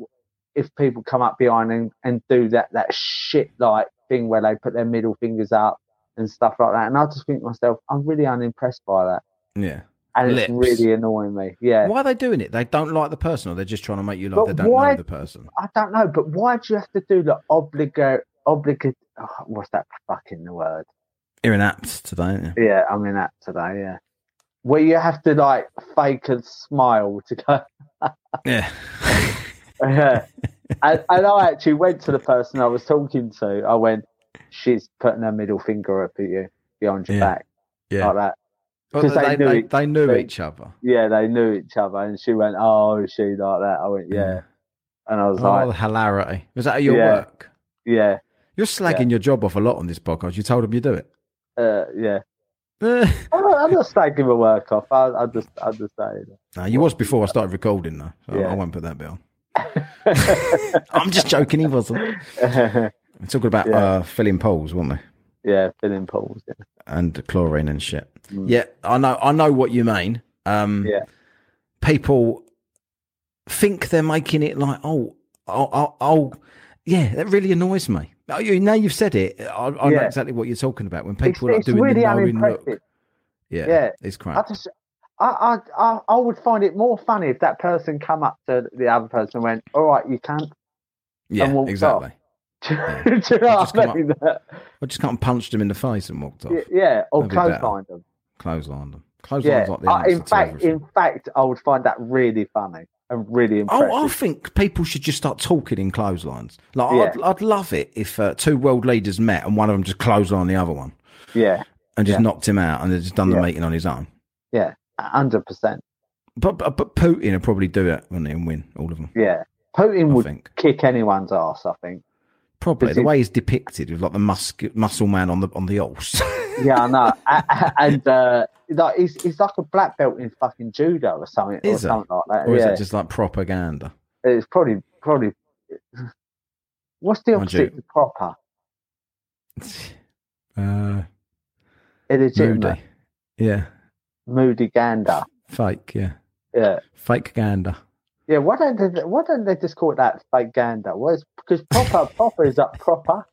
if people come up behind and, and do that that shit like thing where they put their middle fingers up and stuff like that, and I just think to myself, I'm really unimpressed by that, Yeah. and Lips. it's really annoying me. Yeah. Why are they doing it? They don't like the person, or they're just trying to make you like But they don't why- know the person. I don't know, but why do you have to do the obligate obligate? Oh, what's that fucking word? You're in apps today, you? Yeah, I'm in that today. Yeah, where you have to like fake a smile to go. Yeah. (laughs) Yeah, and, and I actually went to the person I was talking to. I went, "She's putting her middle finger up at you behind your Yeah. back Yeah. like that." Well, 'Cause they, they knew they, it- they knew they- each other. Yeah, they knew each other, and she went, "Oh, is she like that?" I went, "Yeah," and I was Oh, like, the hilarity. Was that at your Yeah. work? "Yeah, You're slagging your job off a lot on this podcast. You told them you do it. uh, yeah." (laughs) no, I'm not, I'm not slagging my work off. I, I just, I just saying. you was before I started recording, though. So Yeah. I won't put that bit on. (laughs) I'm just joking. He wasn't. (laughs) We're talking about Yeah. uh, filling poles, weren't we? yeah, filling poles. Yeah. And chlorine and shit. Mm. Yeah, I know. I know what you mean. Um, Yeah. People think they're making it like, oh, oh, oh, oh yeah, that really annoys me. Oh, you, now you've said it, I, I know exactly what you're talking about. When It's, people are it's doing really the knowing look, yeah, Yeah. it's I crap. just, I, I, I, I would find it more funny if that person come up to the other person and went, "All right, you can't." Yeah, walked exactly. (laughs) Do you know Just I mean? I just can't punched them in the face and walked off. Yeah, yeah, or That'd be better. clothesline them. Clothesline them. Clothesline's Yeah, like the uh, in fact, everything. in fact, I would find that really funny and really impressive. Oh, I think people should just start talking in clotheslines. Like, I'd, I'd love it if uh, two world leaders met and one of them just clotheslined the other one yeah, and just Yeah. knocked him out and they'd just done the Yeah. meeting on his own. yeah, hundred percent. But, but Putin would probably do it wouldn't he, and win all of them. Yeah, Putin I would think kick anyone's ass. I think. probably the it- way he's depicted with like the mus- muscle man on the on the horse. Yeah, I know. (laughs) And uh, like he's he's like a black belt in fucking judo or something, or Is he? something like that. or is it just like propaganda? it's probably probably. What's the opposite of proper? (laughs) Uh, Illegitimate. moody, yeah, Moody gander. fake, yeah, Yeah. fake gander. Yeah, why don't they why don't they just call it that fake gander? Well, because proper (laughs) proper is up proper.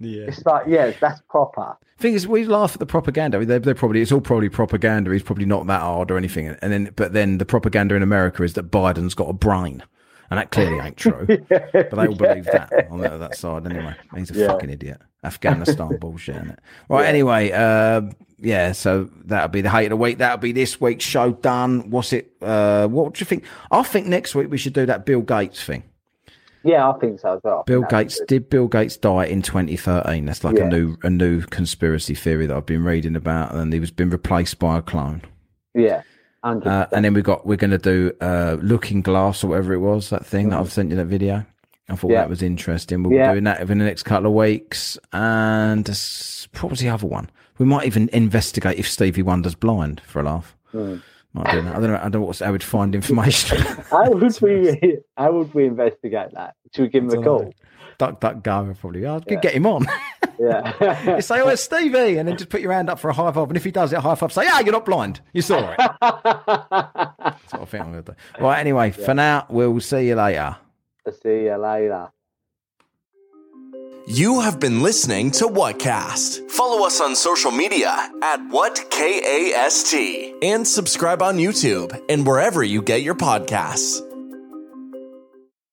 Yeah. It's like yeah, that's proper. Thing is, we laugh at the propaganda. They're, they're probably it's all probably propaganda. He's probably not that hard or anything. And then, but then the propaganda in America is that Biden's got a brain, and that clearly ain't true. (laughs) But they all believe that on that, that side anyway. He's a Yeah. fucking idiot. Afghanistan (laughs) bullshit, it? Right. Anyway, uh, yeah. So that'll be the hate of the week. That'll be this week's show done. What's it? Uh, what do you think? I think next week we should do that Bill Gates thing. Yeah, I think so as well. Bill Gates did Bill Gates die in 2013? That's like Yeah. a new a new conspiracy theory that I've been reading about, and he was been replaced by a clone. Yeah. Uh, and then we got we're going to do uh, Looking Glass or whatever it was that thing that I've sent you that video. I thought. Yeah. that was interesting. We'll Yeah. be doing that in the next couple of weeks. And what was the other one? We might even investigate if Stevie Wonder's blind for a laugh. Hmm. Might do that. I don't know. I don't know what's, how we'd find information. (laughs) how would we how would we investigate that? Should we give him a call? DuckDuckGo. Probably. I'd Yeah. get him on. (laughs) Yeah. (laughs) You say, "Oh, it's Stevie," and then just put your hand up for a high five. And if he does it, high five. Say, "Yeah, you're not blind. You saw it." That's what I think I'm going to do. Right. Anyway, for now, we'll see you later. See you later. You have been listening to Whatcast. Follow us on social media at WhatKAST and subscribe on YouTube and wherever you get your podcasts.